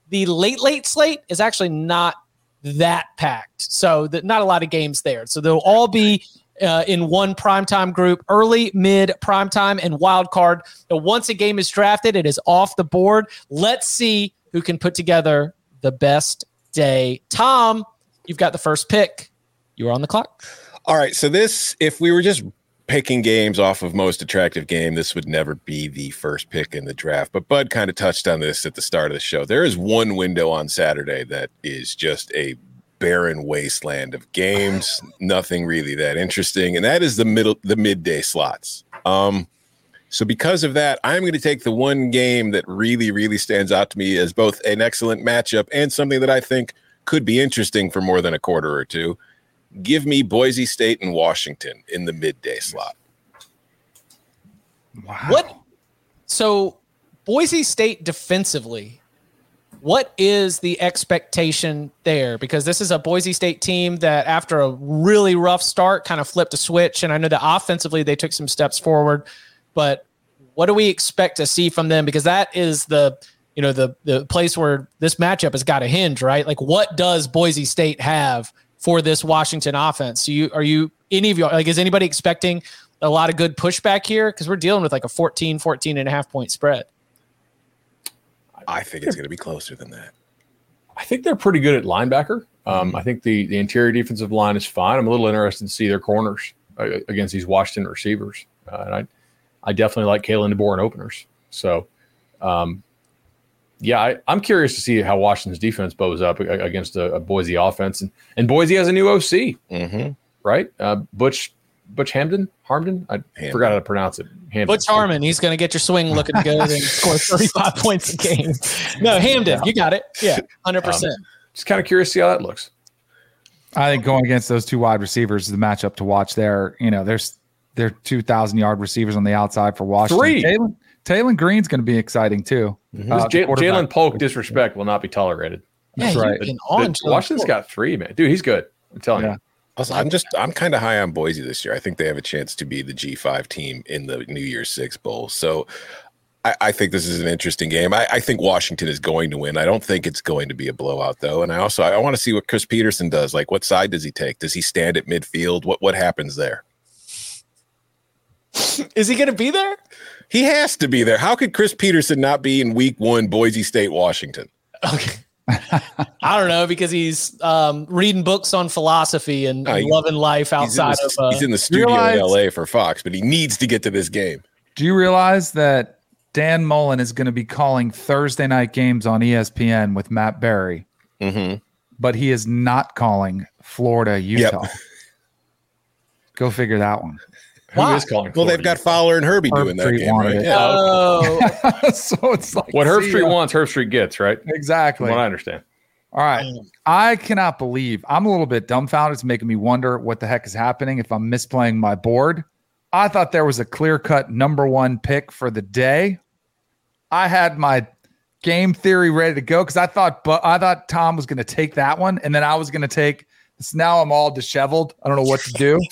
the late, late slate is actually not that packed. So the, not a lot of games there. So they'll all be uh, in one primetime group, early, mid, primetime, and wild card. Once a game is drafted, it is off the board. Let's see who can put together the best day. Tom, you've got the first pick. You are on the clock. All right. So this, if we were just picking games off of most attractive game, this would never be the first pick in the draft. But Bud kind of touched on this at the start of the show. There is one window on Saturday that is just a barren wasteland of games, nothing really that interesting, and that is the middle, the midday slots. Um, so because of that, I'm going to take the one game that really, really stands out to me as both an excellent matchup and something that I think could be interesting for more than a quarter or two. Give me Boise State and Washington in the midday slot. Wow. What? So, Boise State defensively, what is the expectation there? Because this is a Boise State team that, after a really rough start, kind of flipped a switch. And I know that offensively they took some steps forward, but what do we expect to see from them? Because that is the you know the the place where this matchup has got to hinge, right? Like, what does Boise State have for this Washington offense? you are you any of you like is anybody expecting a lot of good pushback here because we're dealing with like a 14 14 and a half point spread I think it's going to be closer than that. I think they're pretty good at linebacker. Um, I think the the interior defensive line is fine. I'm a little interested to see their corners uh, against these Washington receivers, uh, and I I definitely like Kalen DeBoer in openers. So, um, yeah, I, I'm curious to see how Washington's defense bows up against a, a Boise offense, and and Boise has a new OC, Mm-hmm. right? Uh, Butch Butch Hamdan Harmden. I Hamdan. forgot how to pronounce it. Hamdan. butch harmon he's going to get your swing looking good and score 35 points a game no hamden you got it yeah 100% Just kind of curious to see how that looks. I think going against those two wide receivers is the matchup to watch there. You know, there's they're two thousand yard receivers on the outside for Washington. Three. Taylor, Taylon Green's going to be exciting too. Uh, J- Ja'Lynn Polk disrespect will not be tolerated. yeah, That's you've right. been on The- Jalen Washington's got three, man. Dude, he's good. I'm telling Yeah. you. Also, I'm just I'm kind of high on Boise this year. I think they have a chance to be the G5 team in the New Year's Six Bowl. So I, I think this is an interesting game. I, I think Washington is going to win. I don't think it's going to be a blowout though. And I also I want to see what Chris Petersen does. Like what side does he take? Does he stand at midfield? What what happens there? is he going to be there He has to be there. How could Chris Petersen not be in week one, Boise State, Washington? okay I don't know because he's um, reading books on philosophy and Oh, he- loving life He's outside the, of. Uh, he's in the studio realize- in LA for Fox, but he needs to get to this game. Do you realize that Dan Mullen is going to be calling Thursday night games on ESPN with Matt Barrie, Mm-hmm. but he is not calling Florida Utah. Go figure that one. Who Why? is calling? Well, Florida? they've got Fowler and Herbie Herb doing that Street game, right? it. Yeah. Oh, so it's like what Herbstreit ya. wants, Herbstreit gets, right? From Exactly. what I understand. All right. Mm. I cannot believe I'm a little bit dumbfounded. It's making me wonder what the heck is happening if I'm misplaying my board. I thought there was a clear cut number one pick for the day. I had my game theory ready to go because I thought, but I thought Tom was going to take that one, and then I was going to take. So now I'm all disheveled. I don't know what to do.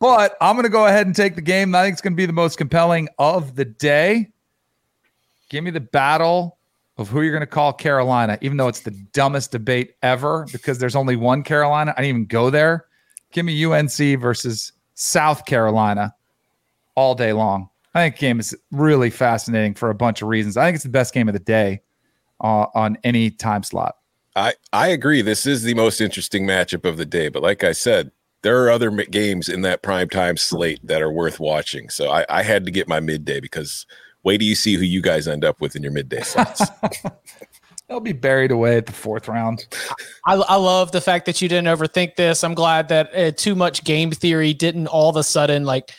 but I'm going to go ahead and take the game. I think it's going to be the most compelling of the day. Give me the battle of who you're going to call Carolina, even though it's the dumbest debate ever because there's only one Carolina. I didn't even go there. Give me UNC versus South Carolina all day long. I think the game is really fascinating for a bunch of reasons. I think it's the best game of the day uh, on any time slot. I, I agree. This is the most interesting matchup of the day. But like I said, there are other games in that prime time slate that are worth watching. So I, I had to get my midday because wait till you see who you guys end up with in your midday slots. They'll be buried away at the fourth round. I, I love the fact that you didn't overthink this. I'm glad that uh, too much game theory didn't all of a sudden like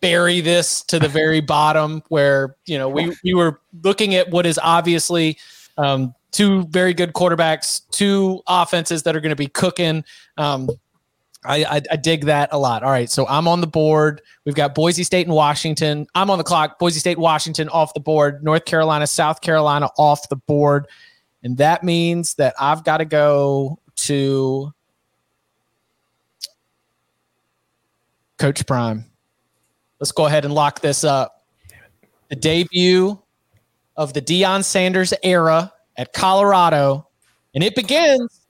bury this to the very bottom where you know we we were looking at what is obviously um, two very good quarterbacks, two offenses that are going to be cooking. Um, I, I, I dig that a lot. All right, so I'm on the board. We've got Boise State and Washington. I'm on the clock. Boise State, Washington off the board. North Carolina, South Carolina off the board. And that means that I've got to go to Coach Prime. Let's go ahead and lock this up. The debut of the Deion Sanders era at Colorado, and it begins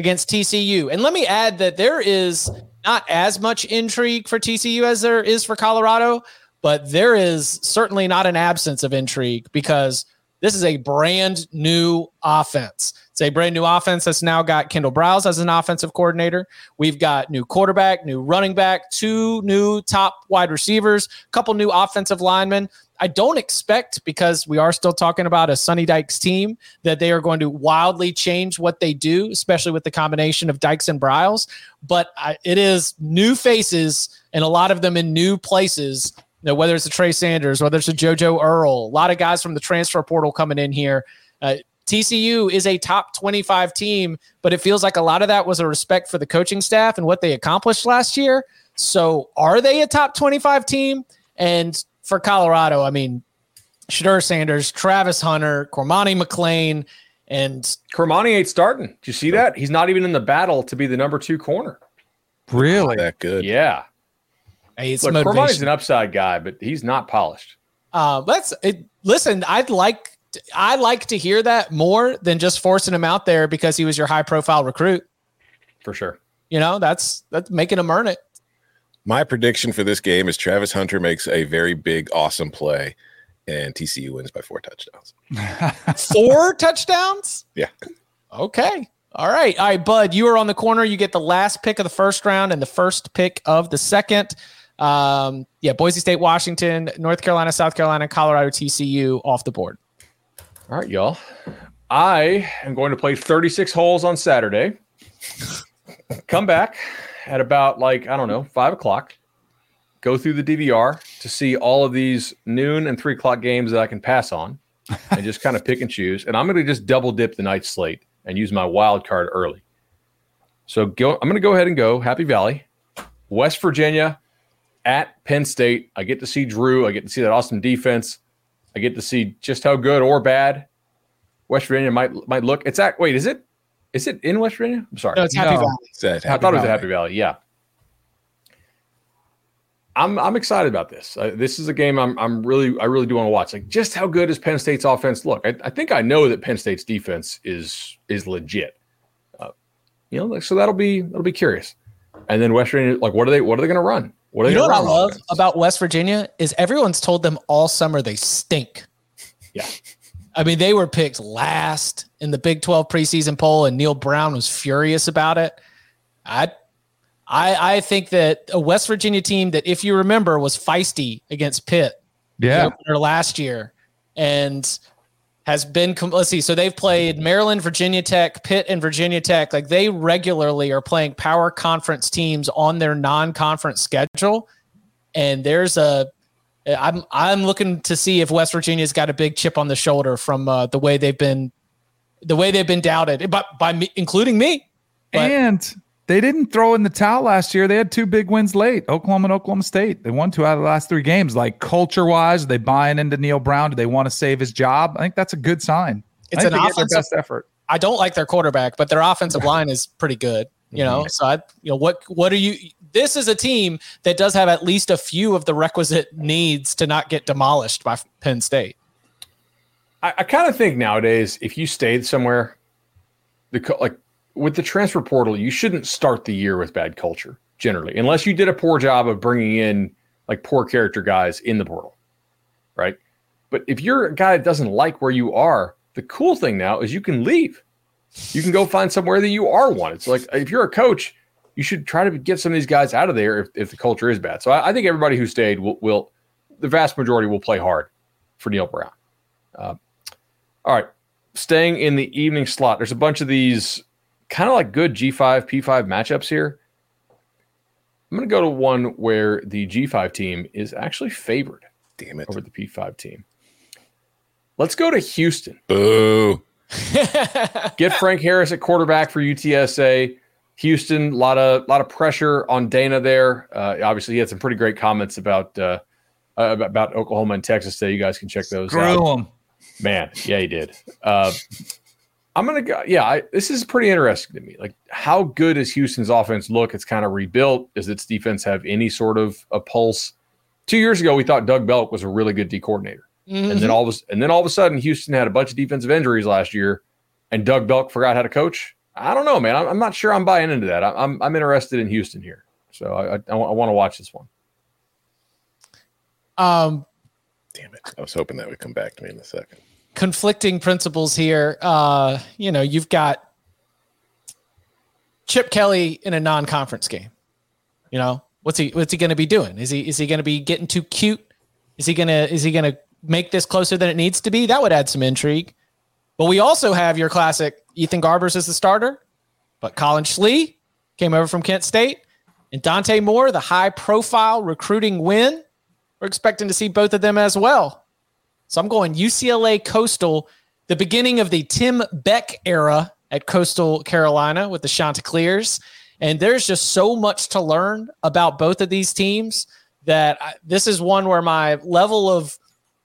against TCU. And let me add that there is not as much intrigue for TCU as there is for Colorado, but there is certainly not an absence of intrigue because this is a brand new offense. It's a brand new offense that's now got Kendal Briles as an offensive coordinator. We've got new quarterback, new running back, two new top wide receivers, a couple new offensive linemen. I don't expect because we are still talking about a Sonny Dykes team that they are going to wildly change what they do, especially with the combination of Dykes and Briles. But I, it is new faces and a lot of them in new places. You know, whether it's a Trey Sanders, whether it's a JoJo Earle, a lot of guys from the transfer portal coming in here. Uh, TCU is a top 25 team, but it feels like a lot of that was a respect for the coaching staff and what they accomplished last year. So, are they a top 25 team? And for Colorado, I mean, Shedeur Sanders, Travis Hunter, Cormani McClain, and Cormani ain't starting. Did you see that? He's not even in the battle to be the number two corner. Really? that good. Yeah. hey, it's Look, motivation. Cormani's an upside guy, but he's not polished. Uh, let's it, listen. I'd like I like to hear that more than just forcing him out there because he was your high profile recruit. For sure. You know, that's that's making him earn it. My prediction for this game is Travis Hunter makes a very big, awesome play, and TCU wins by four touchdowns. Four touchdowns. Yeah. Okay. All right. All right, Bud. You are on the corner. You get the last pick of the first round and the first pick of the second. Um, yeah, Boise State, Washington, North Carolina, South Carolina, Colorado, TCU off the board. All right, y'all. I am going to play 36 holes on Saturday. Come back at about like, I don't know, five o'clock. Go through the DVR to see all of these noon and three o'clock games that I can pass on and just kind of pick and choose. And I'm going to just double dip the night slate and use my wild card early. So go, I'm going to go ahead and go Happy Valley, West Virginia at Penn State. I get to see Drew. I get to see that awesome defense. I get to see just how good or bad West Virginia might might look. It's at wait, is it is it in West Virginia? I'm sorry. No, it's Happy No. Valley. Said I thought it was at Happy Valley. Yeah. I'm I'm excited about this. Uh, this is a game I'm I'm really I really do want to watch. Like just how good does Penn State's offense look? I, I think I know that Penn State's defense is is legit. Uh, you know, like, so that'll be that'll be curious. And then West Virginia, like, what are they what are they going to run? What are You they know what I love offense? about West Virginia is everyone's told them all summer they stink. Yeah. I mean, they were picked last in the Big 12 preseason poll, and Neal Brown was furious about it. I I I think that a West Virginia team that, if you remember, was feisty against Pitt Yeah. last year and has been let's see so they've played maryland virginia tech pitt and virginia tech like they regularly are playing power conference teams on their non-conference schedule and there's a I'm I'm looking to see if West Virginia's got a big chip on the shoulder from uh, the way they've been the way they've been doubted, but by me, including me. But, and they didn't throw in the towel last year. They had two big wins late, Oklahoma and Oklahoma State. They won two out of the last three games. Like culture wise, they buying into Neal Brown? Do they want to save his job? I think that's a good sign. It's an offensive best effort. I don't like their quarterback, but their offensive line is pretty good. You know, mm-hmm. so I, you know, what what are you? This is a team that does have at least a few of the requisite needs to not get demolished by Penn State. I, I kind of think nowadays, if you stayed somewhere, the like with the transfer portal, you shouldn't start the year with bad culture generally, unless you did a poor job of bringing in like poor character guys in the portal, right? But if you're a guy that doesn't like where you are, the cool thing now is you can leave. You can go find somewhere that you are wanted. So, like, if you're a coach, you should try to get some of these guys out of there if, if the culture is bad. So, I, I think everybody who stayed will, will, the vast majority will play hard for Neal Brown. Uh, all right, staying in the evening slot. There's a bunch of these kind of like good G5, P5 matchups here. I'm going to go to one where the G5 team is actually favored. Damn it. Over the P5 team. Let's go to Houston. Boo. Get Frank Harris at quarterback for UTSA. Houston, a lot of lot of pressure on Dana there. Uh, obviously, he had some pretty great comments about uh, uh, about Oklahoma and Texas State. You guys can check those Screw out. Him. Man, yeah, he did. Uh, I'm gonna go. Yeah, I, this is pretty interesting to me. Like, how good is Houston's offense look? It's kind of rebuilt. Does its defense have any sort of a pulse? Two years ago, we thought Doug Belk was a really good D coordinator. Mm-hmm. And then all of a, and then all of a sudden, Houston had a bunch of defensive injuries last year, and Doug Belk forgot how to coach. I don't know, man. I'm, I'm not sure I'm buying into that. I'm I'm interested in Houston here, so I I, I want to watch this one. Um, damn it! I was hoping that would come back to me in a second. Conflicting principles here. Uh, you know, you've got Chip Kelly in a non-conference game. You know, what's he what's he going to be doing? Is he is he going to be getting too cute? Is he gonna is he gonna make this closer than it needs to be, that would add some intrigue. But we also have your classic Ethan Garbers as the starter, but Collin Schlee came over from Kent State, and Dante Moore, the high profile recruiting win. We're expecting to see both of them as well. So I'm going UCLA Coastal, the beginning of the Tim Beck era at Coastal Carolina with the Chanticleers. And there's just so much to learn about both of these teams that I, this is one where my level of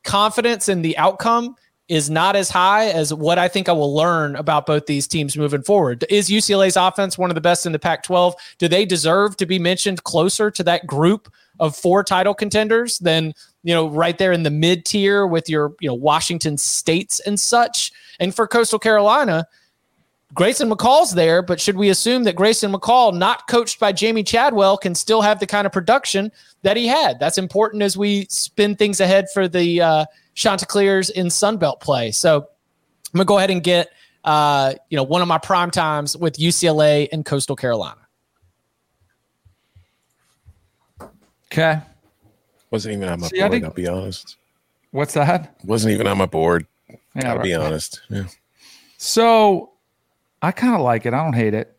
confidence in the outcome is not as high as what I think I will learn about both these teams moving forward. Is UCLA's offense one of the best in the Pac 12? Do they deserve to be mentioned closer to that group of four title contenders than, you know, right there in the mid tier with your, you know, Washington states and such? And for Coastal Carolina, Grayson McCall's there, but should we assume that Grayson McCall, not coached by Jamey Chadwell, can still have the kind of production that he had? That's important as we spin things ahead for the uh, Chanticleers in Sunbelt play. So I'm gonna go ahead and get uh, you know one of my prime times with UCLA and Coastal Carolina. Okay. Wasn't even on my See, board. I'll be honest. What's that? Wasn't even on my board. Yeah, I'll right. be honest. Yeah. So I kind of like it. I don't hate it.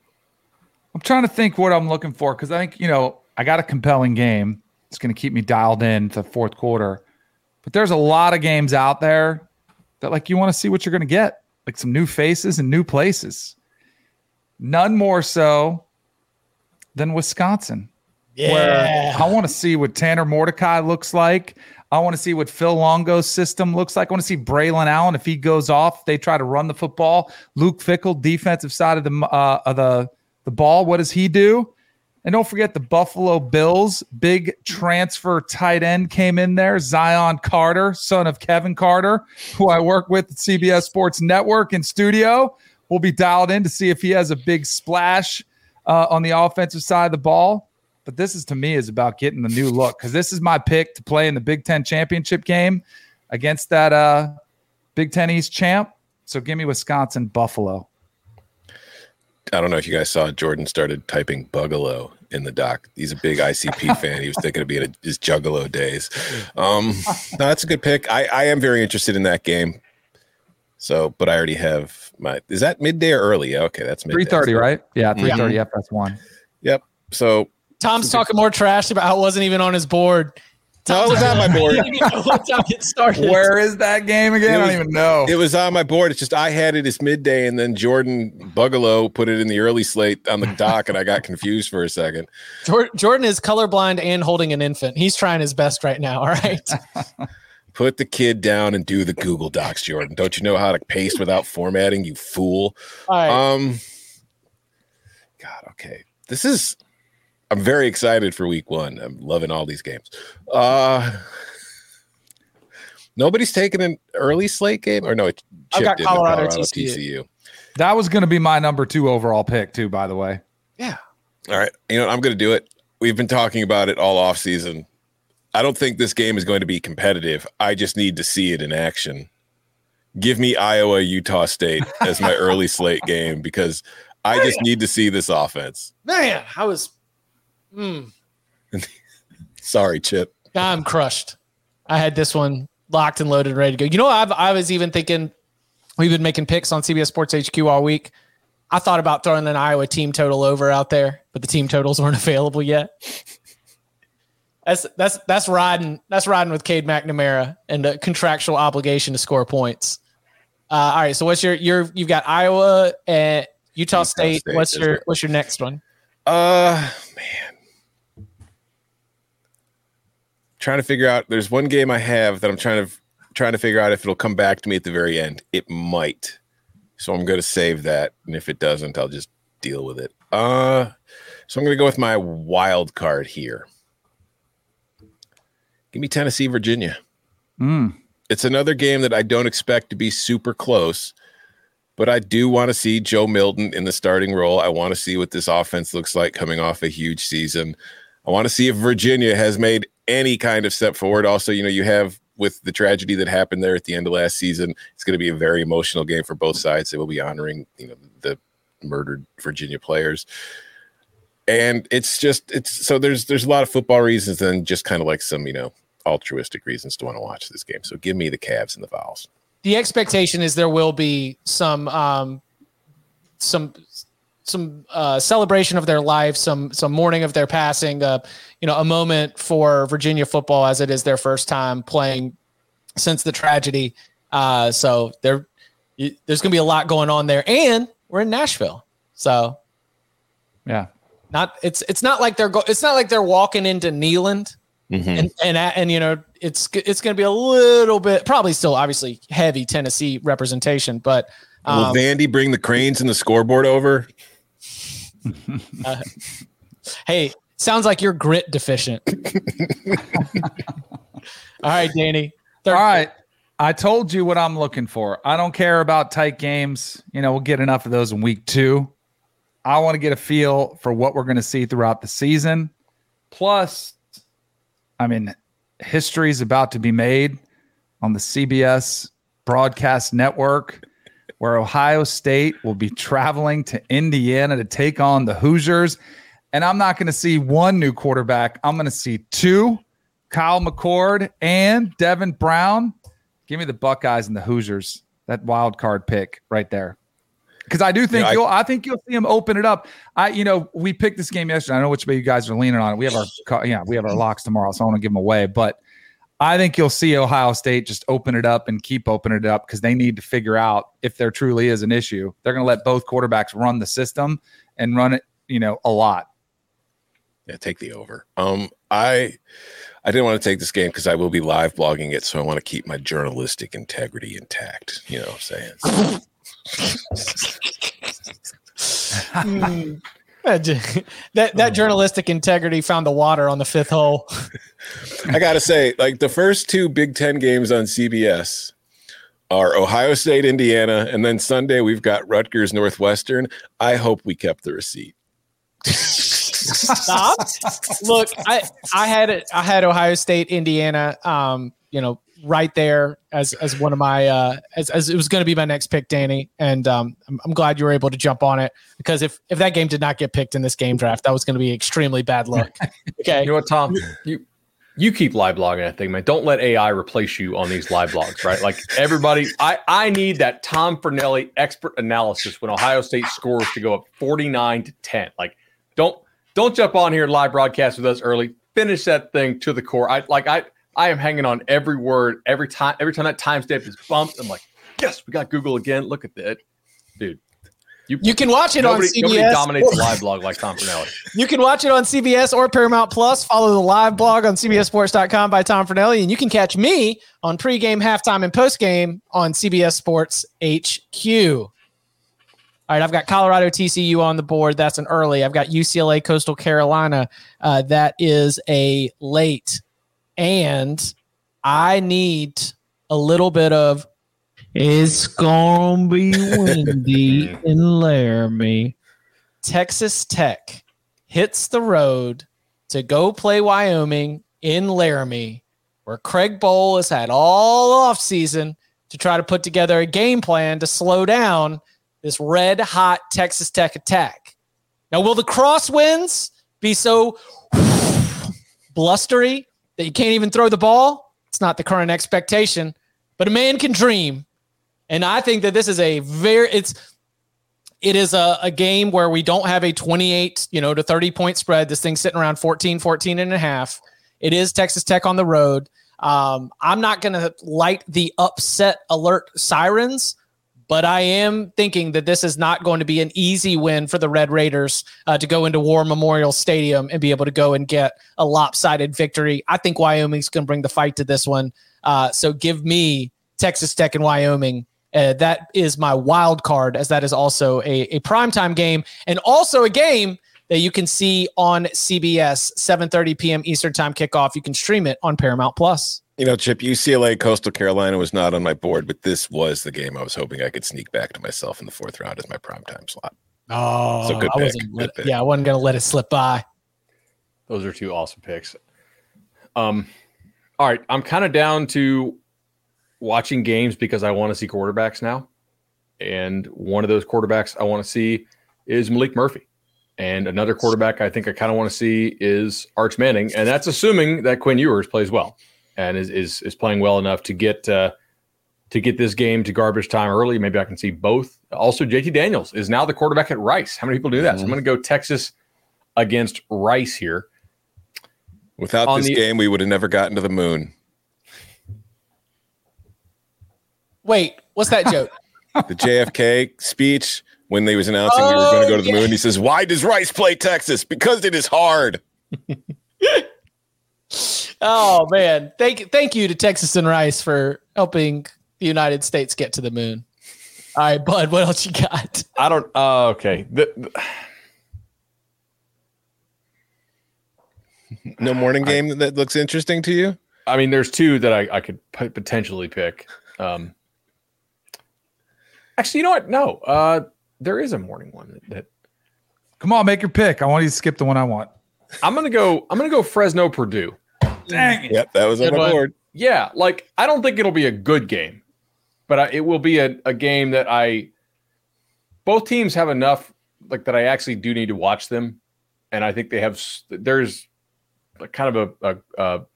I'm trying to think what I'm looking for because I think, you know, I got a compelling game. It's going to keep me dialed in to fourth quarter. But there's a lot of games out there that, like, you want to see what you're going to get, like some new faces and new places. None more so than Wisconsin. Yeah. I want to see what Tanner Mordecai looks like. I want to see what Phil Longo's system looks like. I want to see Braylon Allen if he goes off. They try to run the football. Luke Fickell, defensive side of the uh, of the the ball. What does he do? And don't forget the Buffalo Bills big transfer tight end came in there. Zion Carter, son of Kevin Carter, who I work with at CBS Sports Network in studio. We'll be dialed in to see if he has a big splash uh, on the offensive side of the ball. But this is to me is about getting the new look because this is my pick to play in the Big Ten championship game against that uh, Big Ten East champ. So give me Wisconsin Buffalo. I don't know if you guys saw Jordan started typing Bugalo in the doc. He's a big ICP fan. He was thinking of being a, his Juggalo days. Um, no, that's a good pick. I, I am very interested in that game. So, but I already have my. Is that midday or early? Okay, that's three thirty, right? Yeah, three thirty. Mm-hmm. FS one. Yep. So Tom's talking more trash about how it wasn't even on his board. No, it was on my board. what time it started? Where is that game again? I don't even know. It was on my board. It's just I had it as midday, and then Jordan Bugalow put it in the early slate on the dock, and I got confused for a second. Jordan is colorblind and holding an infant. He's trying his best right now. All right. Put the kid down and do the Google Docs, Jordan. Don't you know how to paste without formatting, you fool? All right. Um, God, okay. This is. I'm very excited for Week One. I'm loving all these games. Uh, nobody's taking an early slate game, or no? It I've got Colorado Colorado TCU. TCU. that was going to be my number two overall pick, too, by the way. yeah. All right. You know, I'm going to do it. We've been talking about it all off season. I don't think this game is going to be competitive. I just need to see it in action. Give me Iowa, Utah State as my early slate game because I just need to see this offense. Man, I was. Mm, Sorry, Chip. I'm crushed. I had this one locked and loaded, and ready to go. You know, I've, I was even thinking we've been making picks on CBS Sports HQ all week. I thought about throwing an Iowa team total over out there, but the team totals weren't available yet. That's that's that's riding that's riding with Cade McNamara and a contractual obligation to score points. Uh, all right, so what's your your you've got Iowa and Utah, Utah State. State What's your what's your next one? Uh, man. Trying to figure out. There's one game I have that I'm trying to trying to figure out if it'll come back to me at the very end. It might. So I'm going to save that, and if it doesn't, I'll just deal with it. Uh, so I'm going to go with my wild card here. Give me Tennessee, Virginia. Mm. It's another game that I don't expect to be super close, but I do want to see Joe Milton in the starting role. I want to see what this offense looks like coming off a huge season. I want to see if Virginia has made any kind of step forward. Also, you know, you have with the tragedy that happened there at the end of last season, it's going to be a very emotional game for both sides. They will be honoring, you know, the murdered Virginia players. And it's just it's so there's there's a lot of football reasons and just kind of like some, you know, altruistic reasons to want to watch this game. So give me the Cavs and the Vols. the expectation is there will be some um some some uh celebration of their life some some mourning of their passing uh you know a moment for virginia football as it is their first time playing since the tragedy uh so there there's gonna be a lot going on there and we're in nashville so Yeah. not it's it's not like they're go it's not like they're walking into Neyland and and and you know it's it's going to be a little bit probably still obviously heavy Tennessee representation, but Will um, Vandy bring the cranes and the scoreboard over? Uh, hey, sounds like you're grit deficient. All right, Danny. All right. I told you what I'm looking for. I don't care about tight games. You know, we'll get enough of those in week two. I want to get a feel for what we're going to see throughout the season. Plus, I mean, history is about to be made on the CBS broadcast network where Ohio State will be traveling to Indiana to take on the Hoosiers. And I'm not going to see one new quarterback. I'm going to see two Kyle McCord and Devin Brown. Give me the Buckeyes and the Hoosiers. That wild card pick right there. Because I do think Yeah, I- you'll I think you'll see him open it up. I you know, we picked this game yesterday. I know which way you guys are leaning on it. We have our yeah, we have our locks tomorrow, so I want to give them away. But I think you'll see Ohio State just open it up and keep opening it up because they need to figure out if there truly is an issue. They're going to let both quarterbacks run the system and run it, you know, a lot. Yeah, take the over. Um, I I didn't want to take this game because I will be live blogging it, so I want to keep my journalistic integrity intact. You know what I'm saying? that that journalistic integrity found the water on the fifth hole. I gotta say, like the first two Big Ten games on CBS are Ohio State, Indiana, and then Sunday we've got Rutgers, Northwestern. I hope we kept the receipt. Stop. Look, I I had it. I had Ohio State, Indiana. Um, you know, right there as as one of my uh as, as it was going to be my next pick, Danny. And um, I'm, I'm glad you were able to jump on it because if if that game did not get picked in this game draft, that was going to be extremely bad luck. Okay. You know what, Tom? You you keep live blogging that thing, man. Don't let AI replace you on these live blogs, right? Like everybody, I I need that Tom Fornelli expert analysis when Ohio State scores to go up 49 to 10. Like, don't don't jump on here live broadcast with us early. Finish that thing to the core. I like I I am hanging on every word every time every time that timestamp is bumped. I'm like, yes, we got Google again. Look at that, dude. You you can watch it nobody, on CBS. Nobody dominates the live blog like Tom Fornelli. You can watch it on CBS or Paramount Plus. Follow the live blog on CBSSports.com by Tom Fornelli, and you can catch me on pregame, halftime, and postgame on CBS Sports HQ. All right, I've got Colorado TCU on the board. That's an early. I've got UCLA Coastal Carolina. Uh, that is a late. And I need a little bit of it's gonna be windy in Laramie. Texas Tech hits the road to go play Wyoming in Laramie, where Craig Bohl has had all off season to try to put together a game plan to slow down this red hot Texas Tech attack. Now, will the crosswinds be so blustery that you can't even throw the ball? It's not the current expectation, but a man can dream. And I think that this is a very it's it is a, a game where we don't have a 28, you know, to 30 point spread. This thing's sitting around 14, 14 and a half. It is Texas Tech on the road. Um, I'm not going to light the upset alert sirens, but I am thinking that this is not going to be an easy win for the Red Raiders uh, to go into War Memorial Stadium and be able to go and get a lopsided victory. I think Wyoming's going to bring the fight to this one. Uh, so give me Texas Tech and Wyoming uh, that is my wild card, as that is also a, a primetime game and also a game that you can see on CBS, 7:30 p.m. Eastern Time kickoff. You can stream it on Paramount Plus. You know, Chip, UCLA Coastal Carolina was not on my board, but this was the game I was hoping I could sneak back to myself in the fourth round as my primetime slot. Oh, So good I wasn't good let- pick. yeah, I wasn't going to let it slip by. Those are two awesome picks. Um, all right, I'm kind of down to watching games because I want to see quarterbacks now, and one of those quarterbacks I want to see is Maalik Murphy, and another quarterback I think I kind of want to see is Arch Manning, and that's assuming that Quinn Ewers plays well and is is is playing well enough to get. Uh, to get this game to garbage time early, maybe I can see both. Also, JT Daniels is now the quarterback at Rice. How many people do that? So I'm going to go Texas against Rice here. Without On this the- game, we would have never gotten to the moon. Wait, what's that joke? The JFK speech when they was announcing we were going to go to the Oh, yeah. moon, he says, "Why does Rice play Texas? Because it is hard." oh man, thank thank you to Texas and Rice for helping the United States get to the moon. All right, Bud, what else you got? I don't. Uh, okay. The- the- No morning game that looks interesting to you. I mean, there's two that I, I could p- potentially pick. Um, actually, you know what? No, uh, there is a morning one that, that Come on, make your pick. I want you to skip the one I want. I'm gonna go. I'm gonna go Fresno Purdue. Dang it. Yep, that was on Good my board. Yeah, like I don't think it'll be a good game, but I, it will be a, a game that I. Both teams have enough like that. I actually do need to watch them, and I think they have. There's like kind of a, a, a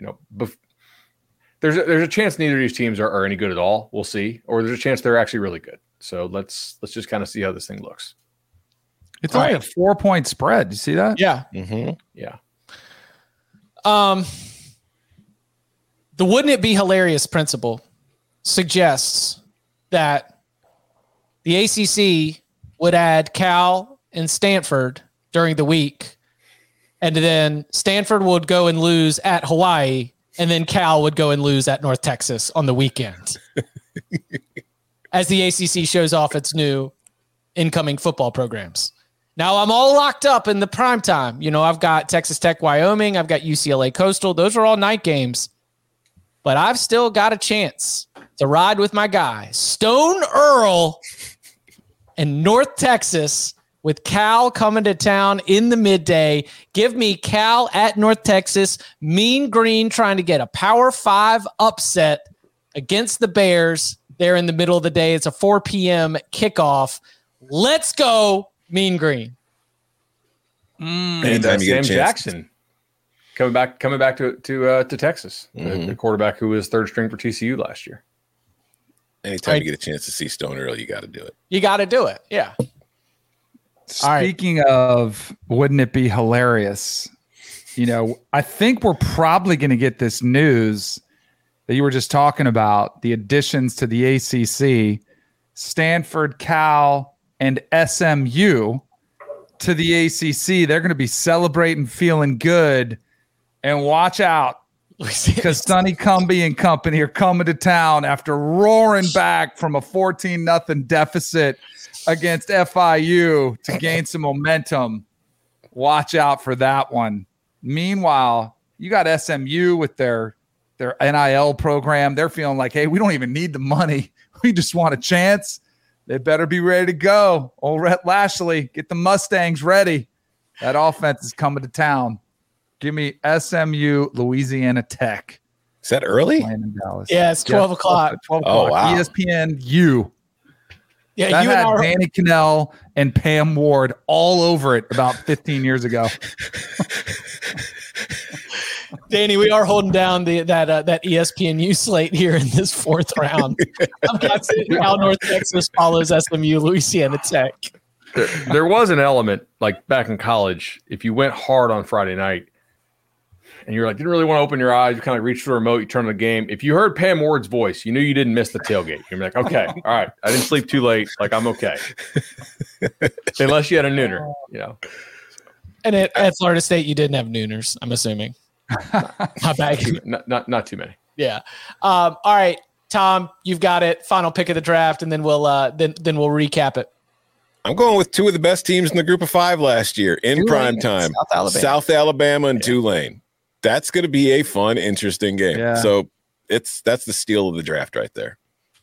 you know, bef- there's a, there's a chance neither of these teams are, are any good at all. We'll see, or there's a chance they're actually really good. So let's let's just kind of see how this thing looks. It's All only right. a four point spread. You see that? Yeah. hmm Yeah, Um, the wouldn't it be hilarious principle suggests that the ACC would add Cal and Stanford during the week, and then Stanford would go and lose at Hawaii, and then Cal would go and lose at North Texas on the weekend. as the ACC shows off its new incoming football programs. Now I'm all locked up in the prime time. You know, I've got Texas Tech, Wyoming, I've got UCLA Coastal. Those are all night games. But I've still got a chance to ride with my guy, Stone Earle in North Texas with Cal coming to town in the midday. Give me Cal at North Texas, Mean Green trying to get a Power 5 upset against the Bears there in the middle of the day. It's a 4 p.m. kickoff. Let's go, Mean Green. and Anytime uh, you get Sam. Jackson coming back coming back to to uh, to Texas, the- Mhm. the quarterback who was third string for TCU last year. Anytime Right. you get a chance to see Stone Earle, you got to do it. You got to do it. Yeah. All right. Speaking of, wouldn't it be hilarious? You know, I think we're probably going to get this news that you were just talking about the additions to the ACC, Stanford, Cal, and SMU to the ACC. They're going to be celebrating, feeling good, and watch out because Sonny Cumbie and company are coming to town after roaring back from a 14 nothing deficit against FIU to gain some momentum. Watch out for that one. Meanwhile, you got SMU with their their NIL program. They're feeling like, hey, we don't even need the money. We just want a chance. They better be ready to go. Old Rhett Lashlee, get the Mustangs ready. That offense is coming to town. Give me SMU, Louisiana Tech. Is that early? Playing in Dallas. Yeah, it's 12 o'clock. 12 Oh, o'clock. E wow. ESPNU. Yeah, That you and I had are, Danny Kanell and Pam Ward all over it about 15 years ago. Danny, we are holding down the that uh, that ESPNU slate here in this fourth round. Saying how North Texas follows SMU, Louisiana Tech. there, there was an element like back in college. If you went hard on Friday night and you're like, didn't really want to open your eyes, you kind of reached for the remote, you turn on the game. If you heard Pam Ward's voice, you knew you didn't miss the tailgate. You're like, okay, all right, I didn't sleep too late. Like I'm okay. Unless you had a nooner, you know. And at, at Florida State, you didn't have Nooners. I'm assuming. Not bad. Not not, not too many. Yeah. Um, all right, Tom, you've got it. Final pick of the draft, and then we'll uh, then then we'll recap it. I'm going with two of the best teams in the group of five last year in Tulane prime time. South Alabama. South Alabama and Tulane. That's going to be a fun, interesting game. Yeah. So it's that's the steal of the draft right there.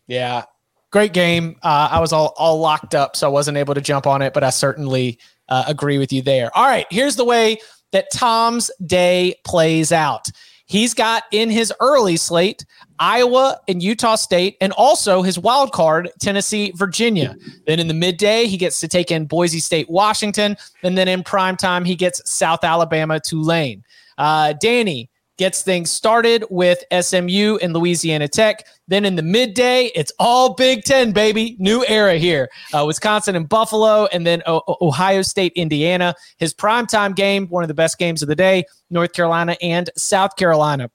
Yeah. Great game. Uh, I was all, all locked up, so I wasn't able to jump on it, but I certainly uh, agree with you there. All right. Here's the way that Tom's day plays out. He's got in his early slate Iowa and Utah State, and also his wild card, Tennessee, Virginia. Then in the midday, he gets to take in Boise State, Washington. And then in prime time, he gets South Alabama, Tulane. Uh, Danny gets things started with SMU and Louisiana Tech. Then in the midday, it's all Big Ten, baby. New era here. Uh, Wisconsin and Buffalo, and then o- Ohio State, Indiana. His primetime game, one of the best games of the day, North Carolina and South Carolina.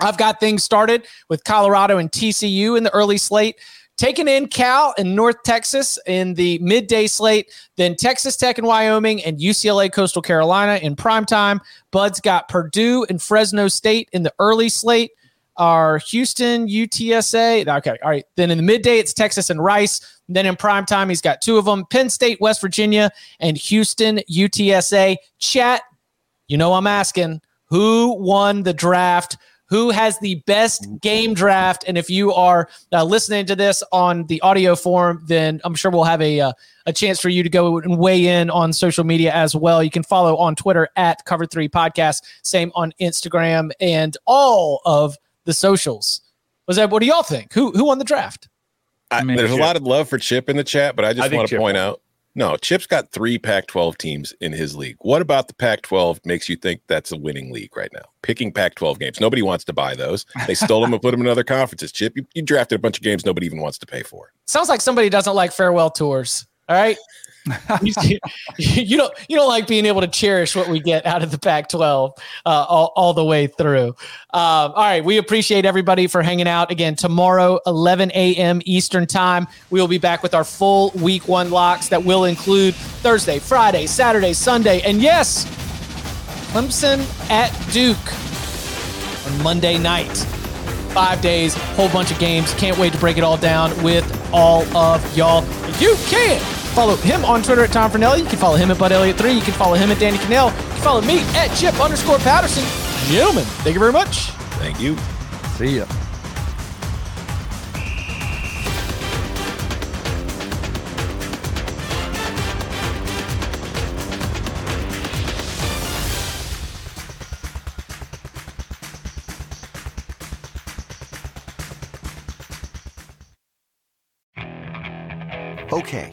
I've got things started with Colorado and TCU in the early slate. Taking in Cal and North Texas in the midday slate, then Texas Tech and Wyoming and UCLA Coastal Carolina in prime time. Bud's got Purdue and Fresno State in the early slate. Our Houston UTSA. Okay, all right. Then in the midday, it's Texas and Rice. Then in prime time, he's got two of them: Penn State, West Virginia, and Houston UTSA. Chat. You know I'm asking who won the draft? Who has the best game draft? And if you are uh, listening to this on the audio form, then I'm sure we'll have a uh, a chance for you to go and weigh in on social media as well. You can follow on Twitter at Cover Three Podcast, same on Instagram and all of the socials. Was that? What do y'all think? Who who won the draft? I, mean, there's a lot of love for Chip in the chat, but I I just think want to Chip point won. out no, Chip's got three Pac 12 teams in his league. What about the Pac 12 makes you think that's a winning league right now? Picking Pac 12 games. Nobody wants to buy those. They stole them and put them in other conferences. Chip, you, you drafted a bunch of games nobody even wants to pay for. Sounds like somebody doesn't like farewell tours. All right. you, don't you don't like being able to cherish what we get out of the Pac-12 uh, all, all the way through. Um, all right, we appreciate everybody for hanging out again tomorrow, 11 a.m. Eastern time. We will be back with our full Week One locks that will include Thursday, Friday, Saturday, Sunday, and yes, Clemson at Duke on Monday night five days, whole bunch of games. Can't wait to break it all down with all of y'all. You can follow him on Twitter at Tom Fornelli. You can follow him at Bud Elliott3. You can follow him at Danny Kanell. You can follow me at Chip underscore Patterson. Gentlemen, thank you very much. Thank you. See ya. Okay,